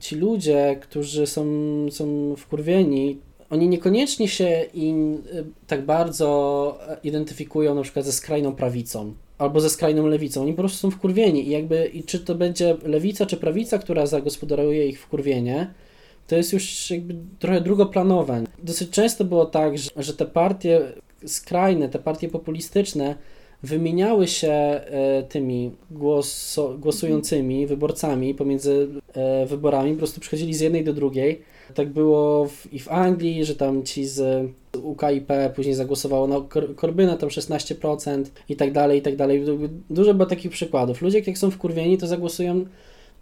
Speaker 1: ci ludzie, którzy są, są wkurwieni, oni niekoniecznie się in, y, tak bardzo identyfikują na przykład ze skrajną prawicą albo ze skrajną lewicą. Oni po prostu są wkurwieni i jakby, i czy to będzie lewica czy prawica, która zagospodaruje ich wkurwienie, to jest już jakby trochę drugoplanowe. Dosyć często było tak, że, że te partie skrajne, te partie populistyczne wymieniały się e, tymi głoso, głosującymi wyborcami pomiędzy e, wyborami, po prostu przechodzili z jednej do drugiej. Tak było w, i w Anglii, że tam ci z UKIP później zagłosowało na Korbyna, tam 16% i tak dalej, i tak dalej. Dużo było takich przykładów. Ludzie, jak są wkurwieni, to zagłosują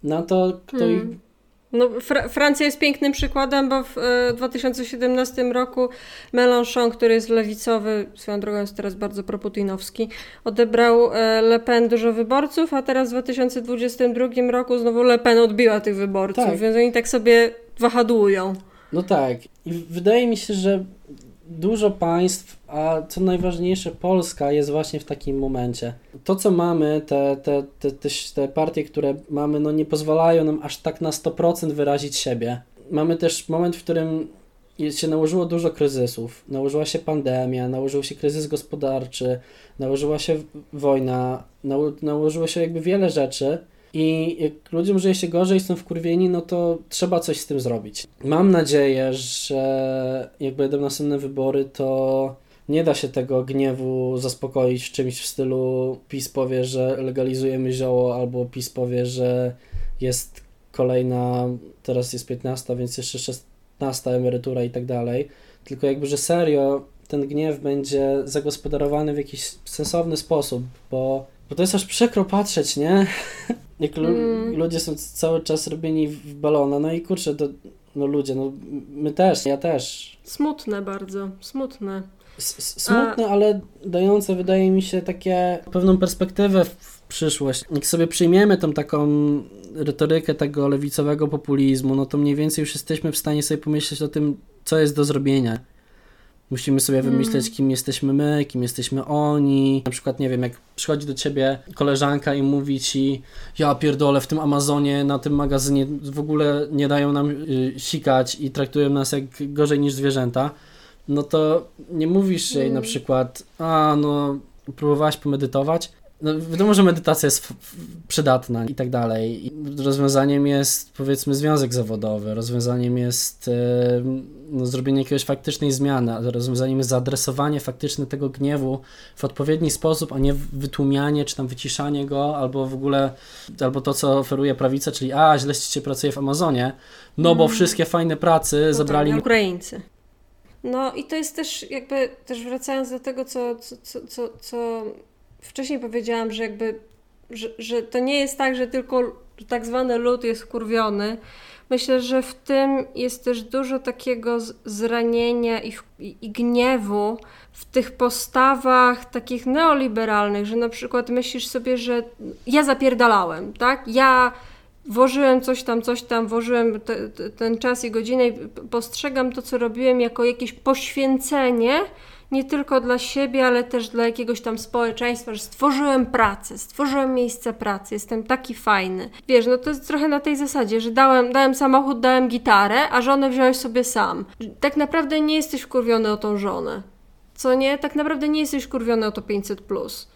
Speaker 1: na to, kto hmm. ich
Speaker 2: no, Fra Francja jest pięknym przykładem, bo w e, 2017 roku Mélenchon, który jest lewicowy, swoją drogą jest teraz bardzo proputinowski, odebrał e, Le Pen dużo wyborców, a teraz w 2022 roku znowu Le Pen odbiła tych wyborców, tak. więc oni tak sobie wahadłują.
Speaker 1: No tak. I wydaje mi się, że dużo państw, a co najważniejsze, Polska jest właśnie w takim momencie. To, co mamy, te, te, te, te, partie, które mamy, no nie pozwalają nam aż tak na 100% wyrazić siebie. Mamy też moment, w którym się nałożyło dużo kryzysów. Nałożyła się pandemia, nałożył się kryzys gospodarczy, nałożyła się wojna, nałożyło się jakby wiele rzeczy i jak ludziom żyje się gorzej, są wkurwieni, no to trzeba coś z tym zrobić. Mam nadzieję, że jak będą następne wybory, to nie da się tego gniewu zaspokoić czymś w stylu PiS powie, że legalizujemy zioło, albo PiS powie, że jest kolejna, teraz jest 15, więc jeszcze 16 emerytura i tak dalej. Tylko jakby, że serio ten gniew będzie zagospodarowany w jakiś sensowny sposób, bo bo to jest aż przykro patrzeć, nie? [LAUGHS] Jak mm. ludzie są cały czas robieni w balona, no i kurczę, to, no ludzie, no my też, ja też.
Speaker 2: Smutne bardzo, smutne.
Speaker 1: S smutne, A... ale dające, wydaje mi się, takie pewną perspektywę w przyszłość. Jak sobie przyjmiemy tą taką retorykę tego lewicowego populizmu, no to mniej więcej już jesteśmy w stanie sobie pomyśleć o tym, co jest do zrobienia. Musimy sobie hmm. wymyśleć, kim jesteśmy my, kim jesteśmy oni. Na przykład, nie wiem, jak przychodzi do ciebie koleżanka i mówi ci, ja pierdolę, w tym Amazonie, na tym magazynie w ogóle nie dają nam y, sikać i traktują nas jak gorzej niż zwierzęta, no to nie mówisz jej na przykład, a no, próbowałaś pomedytować, no, wiadomo, że medytacja jest przydatna i tak dalej. I rozwiązaniem jest, powiedzmy, związek zawodowy, rozwiązaniem jest no, zrobienie jakiegoś faktycznej zmiany, rozwiązaniem jest zaadresowanie faktyczne tego gniewu w odpowiedni sposób, a nie wytłumianie czy tam wyciszanie go, albo w ogóle, albo to, co oferuje prawica, czyli a, źle się pracuje w Amazonie, no bo mm. wszystkie fajne pracy no zabrali...
Speaker 2: Tak, Ukraińcy. No i to jest też jakby, też wracając do tego, co, co, co, co wcześniej powiedziałam, że jakby, że, że to nie jest tak, że tylko tak zwany lud jest kurwiony. Myślę, że w tym jest też dużo takiego zranienia i, i, gniewu w tych postawach takich neoliberalnych, że na przykład myślisz sobie, że ja zapierdalałem, tak? Ja włożyłem coś tam, coś tam, włożyłem te, te, ten czas i godzinę i postrzegam to, co robiłem jako jakieś poświęcenie, nie tylko dla siebie, ale też dla jakiegoś tam społeczeństwa, że stworzyłem pracę, stworzyłem miejsce pracy, jestem taki fajny. Wiesz, no to jest trochę na tej zasadzie, że dałem, dałem samochód, dałem gitarę, a żonę wziąłeś sobie sam. Tak naprawdę nie jesteś wkurwiony o tą żonę. Co nie? Tak naprawdę nie jesteś wkurwiony o to 500+. Plus.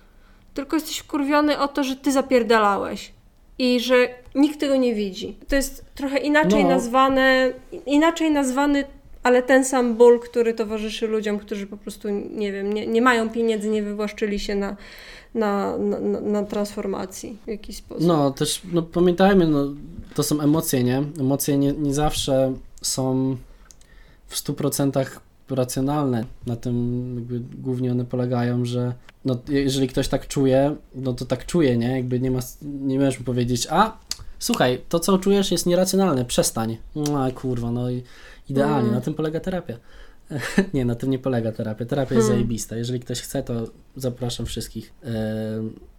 Speaker 2: Tylko jesteś wkurwiony o to, że ty zapierdalałeś i że nikt tego nie widzi. To jest trochę inaczej no. nazwane, inaczej nazwany ale ten sam ból, który towarzyszy ludziom, którzy po prostu, nie wiem, nie, nie mają pieniędzy, nie wywłaszczyli się na, na, na, na transformacji w jakiś sposób.
Speaker 1: No, też no, pamiętajmy, no, to są emocje, nie? Emocje nie, nie zawsze są w 100% racjonalne. Na tym głównie one polegają, że no, jeżeli ktoś tak czuje, no to tak czuje, nie? Jakby nie ma, nie możesz mu powiedzieć, a słuchaj, to co czujesz jest nieracjonalne, przestań. No kurwa, no i idealnie,
Speaker 2: Mm.
Speaker 1: na tym polega terapia. [LAUGHS] nie, na tym nie polega terapia. Terapia jest
Speaker 2: Hmm.
Speaker 1: zajebista. Jeżeli ktoś chce, to zapraszam wszystkich. Eee,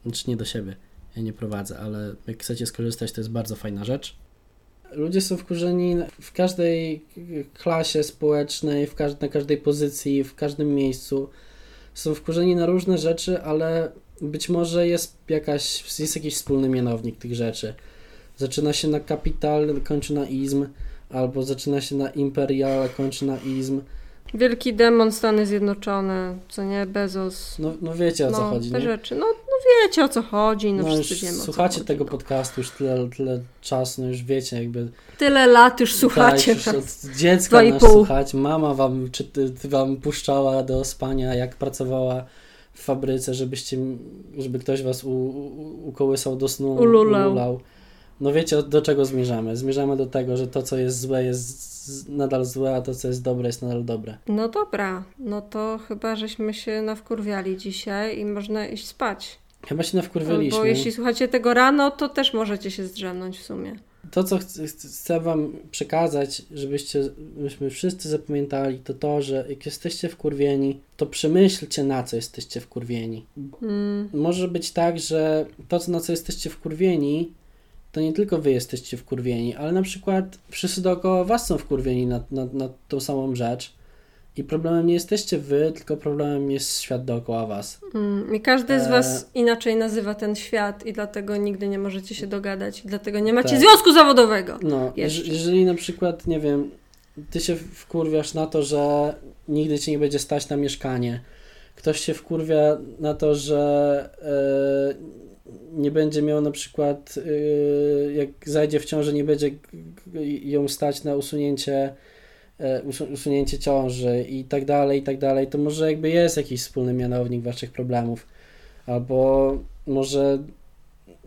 Speaker 1: znaczy nie do siebie, ja nie prowadzę, ale jak chcecie skorzystać, to jest bardzo fajna rzecz. Ludzie są wkurzeni w każdej klasie społecznej, w każ- na każdej pozycji, w każdym miejscu. Są wkurzeni na różne rzeczy, ale być może jest, jakaś, jest jakiś wspólny mianownik tych rzeczy. Zaczyna się na kapital, kończy na izm, albo zaczyna się na imperial, a kończy na izm.
Speaker 2: Wielki demon Stany Zjednoczone, co nie, Bezos.
Speaker 1: No, no wiecie o co
Speaker 2: no,
Speaker 1: chodzi,
Speaker 2: te
Speaker 1: nie?
Speaker 2: rzeczy. No, no wiecie o co chodzi, no,
Speaker 1: No
Speaker 2: wszyscy wiemy co
Speaker 1: słuchacie
Speaker 2: chodzi,
Speaker 1: tego podcastu już tyle, tyle czasu, no już wiecie jakby...
Speaker 2: Tyle lat już słuchacie
Speaker 1: Tak, już
Speaker 2: nas.
Speaker 1: od dziecka nas słuchać. Mama wam, czy ty, ty wam puszczała do spania, jak pracowała w fabryce, żebyście, żeby ktoś was u, u, ukołysał do snu.
Speaker 2: Ululał.
Speaker 1: No wiecie, do czego zmierzamy? Zmierzamy do tego, że to, co jest złe, jest nadal złe, a to, co jest dobre, jest nadal dobre.
Speaker 2: No dobra, no to chyba żeśmy się nawkurwiali dzisiaj i można iść spać.
Speaker 1: Chyba się nawkurwiliśmy.
Speaker 2: Bo jeśli słuchacie tego rano, to też możecie się zdrzemnąć w sumie.
Speaker 1: To, co chcę, chcę Wam przekazać, żebyście, żebyśmy wszyscy zapamiętali, to to, że jak jesteście wkurwieni, to przemyślcie, na co jesteście wkurwieni.
Speaker 2: Mm,
Speaker 1: Może być tak, że to, na co jesteście wkurwieni, to nie tylko Wy jesteście wkurwieni, ale na przykład wszyscy dookoła Was są wkurwieni na, na, na tą samą rzecz. I problemem nie jesteście Wy, tylko problemem jest świat dookoła Was.
Speaker 2: mm. I każdy z
Speaker 1: E.
Speaker 2: Was inaczej nazywa ten świat i dlatego nigdy nie możecie się dogadać. I dlatego nie macie
Speaker 1: Tak.
Speaker 2: związku zawodowego.
Speaker 1: No, jeż- jeżeli na przykład, nie wiem, ty się wkurwiasz na to, że nigdy ci nie będzie stać na mieszkanie, ktoś się wkurwia na to, że e, nie będzie miał na przykład, e, jak zajdzie w ciąży, nie będzie ją stać na usunięcie e, usu- usunięcie ciąży i tak dalej, i tak dalej, to może jakby jest jakiś wspólny mianownik waszych problemów. Albo może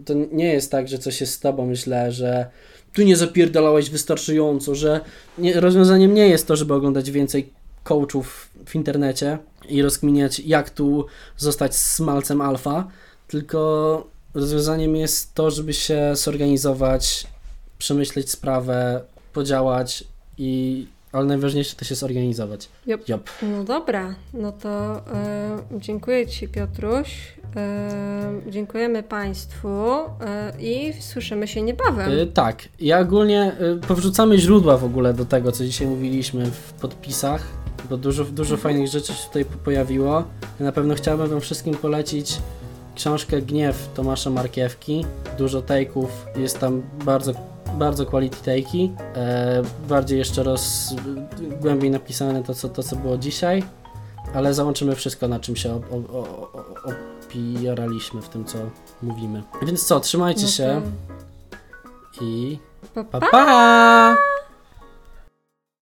Speaker 1: to nie jest tak, że coś jest z tobą źle, że tu nie zapierdalałeś wystarczająco, że nie, rozwiązaniem nie jest to, żeby oglądać więcej coachów w internecie i rozkminiać, jak tu zostać smalcem alfa, tylko rozwiązaniem jest to, żeby się zorganizować, przemyśleć sprawę, podziałać i ale najważniejsze to się zorganizować.
Speaker 2: Jop.
Speaker 1: Jop.
Speaker 2: No dobra, no to e, dziękuję Ci Piotruś, e, dziękujemy Państwu e, i słyszymy się niebawem.
Speaker 1: Y, tak, ja ogólnie y, powrzucamy źródła w ogóle do tego, co dzisiaj mówiliśmy w podpisach, bo dużo, dużo fajnych rzeczy się tutaj po- pojawiło. Ja na pewno chciałbym Wam wszystkim polecić książkę Gniew Tomasza Markiewki. Dużo take'ów, jest tam bardzo, bardzo quality take'i. E, bardziej jeszcze roz, głębiej napisane to co, to, co było dzisiaj, ale załączymy wszystko, na czym się op, op, op, op, opieraliśmy w tym, co mówimy. Więc co, trzymajcie
Speaker 2: No
Speaker 1: się
Speaker 2: to
Speaker 1: i
Speaker 2: pa,
Speaker 1: pa
Speaker 2: pa.
Speaker 1: pa!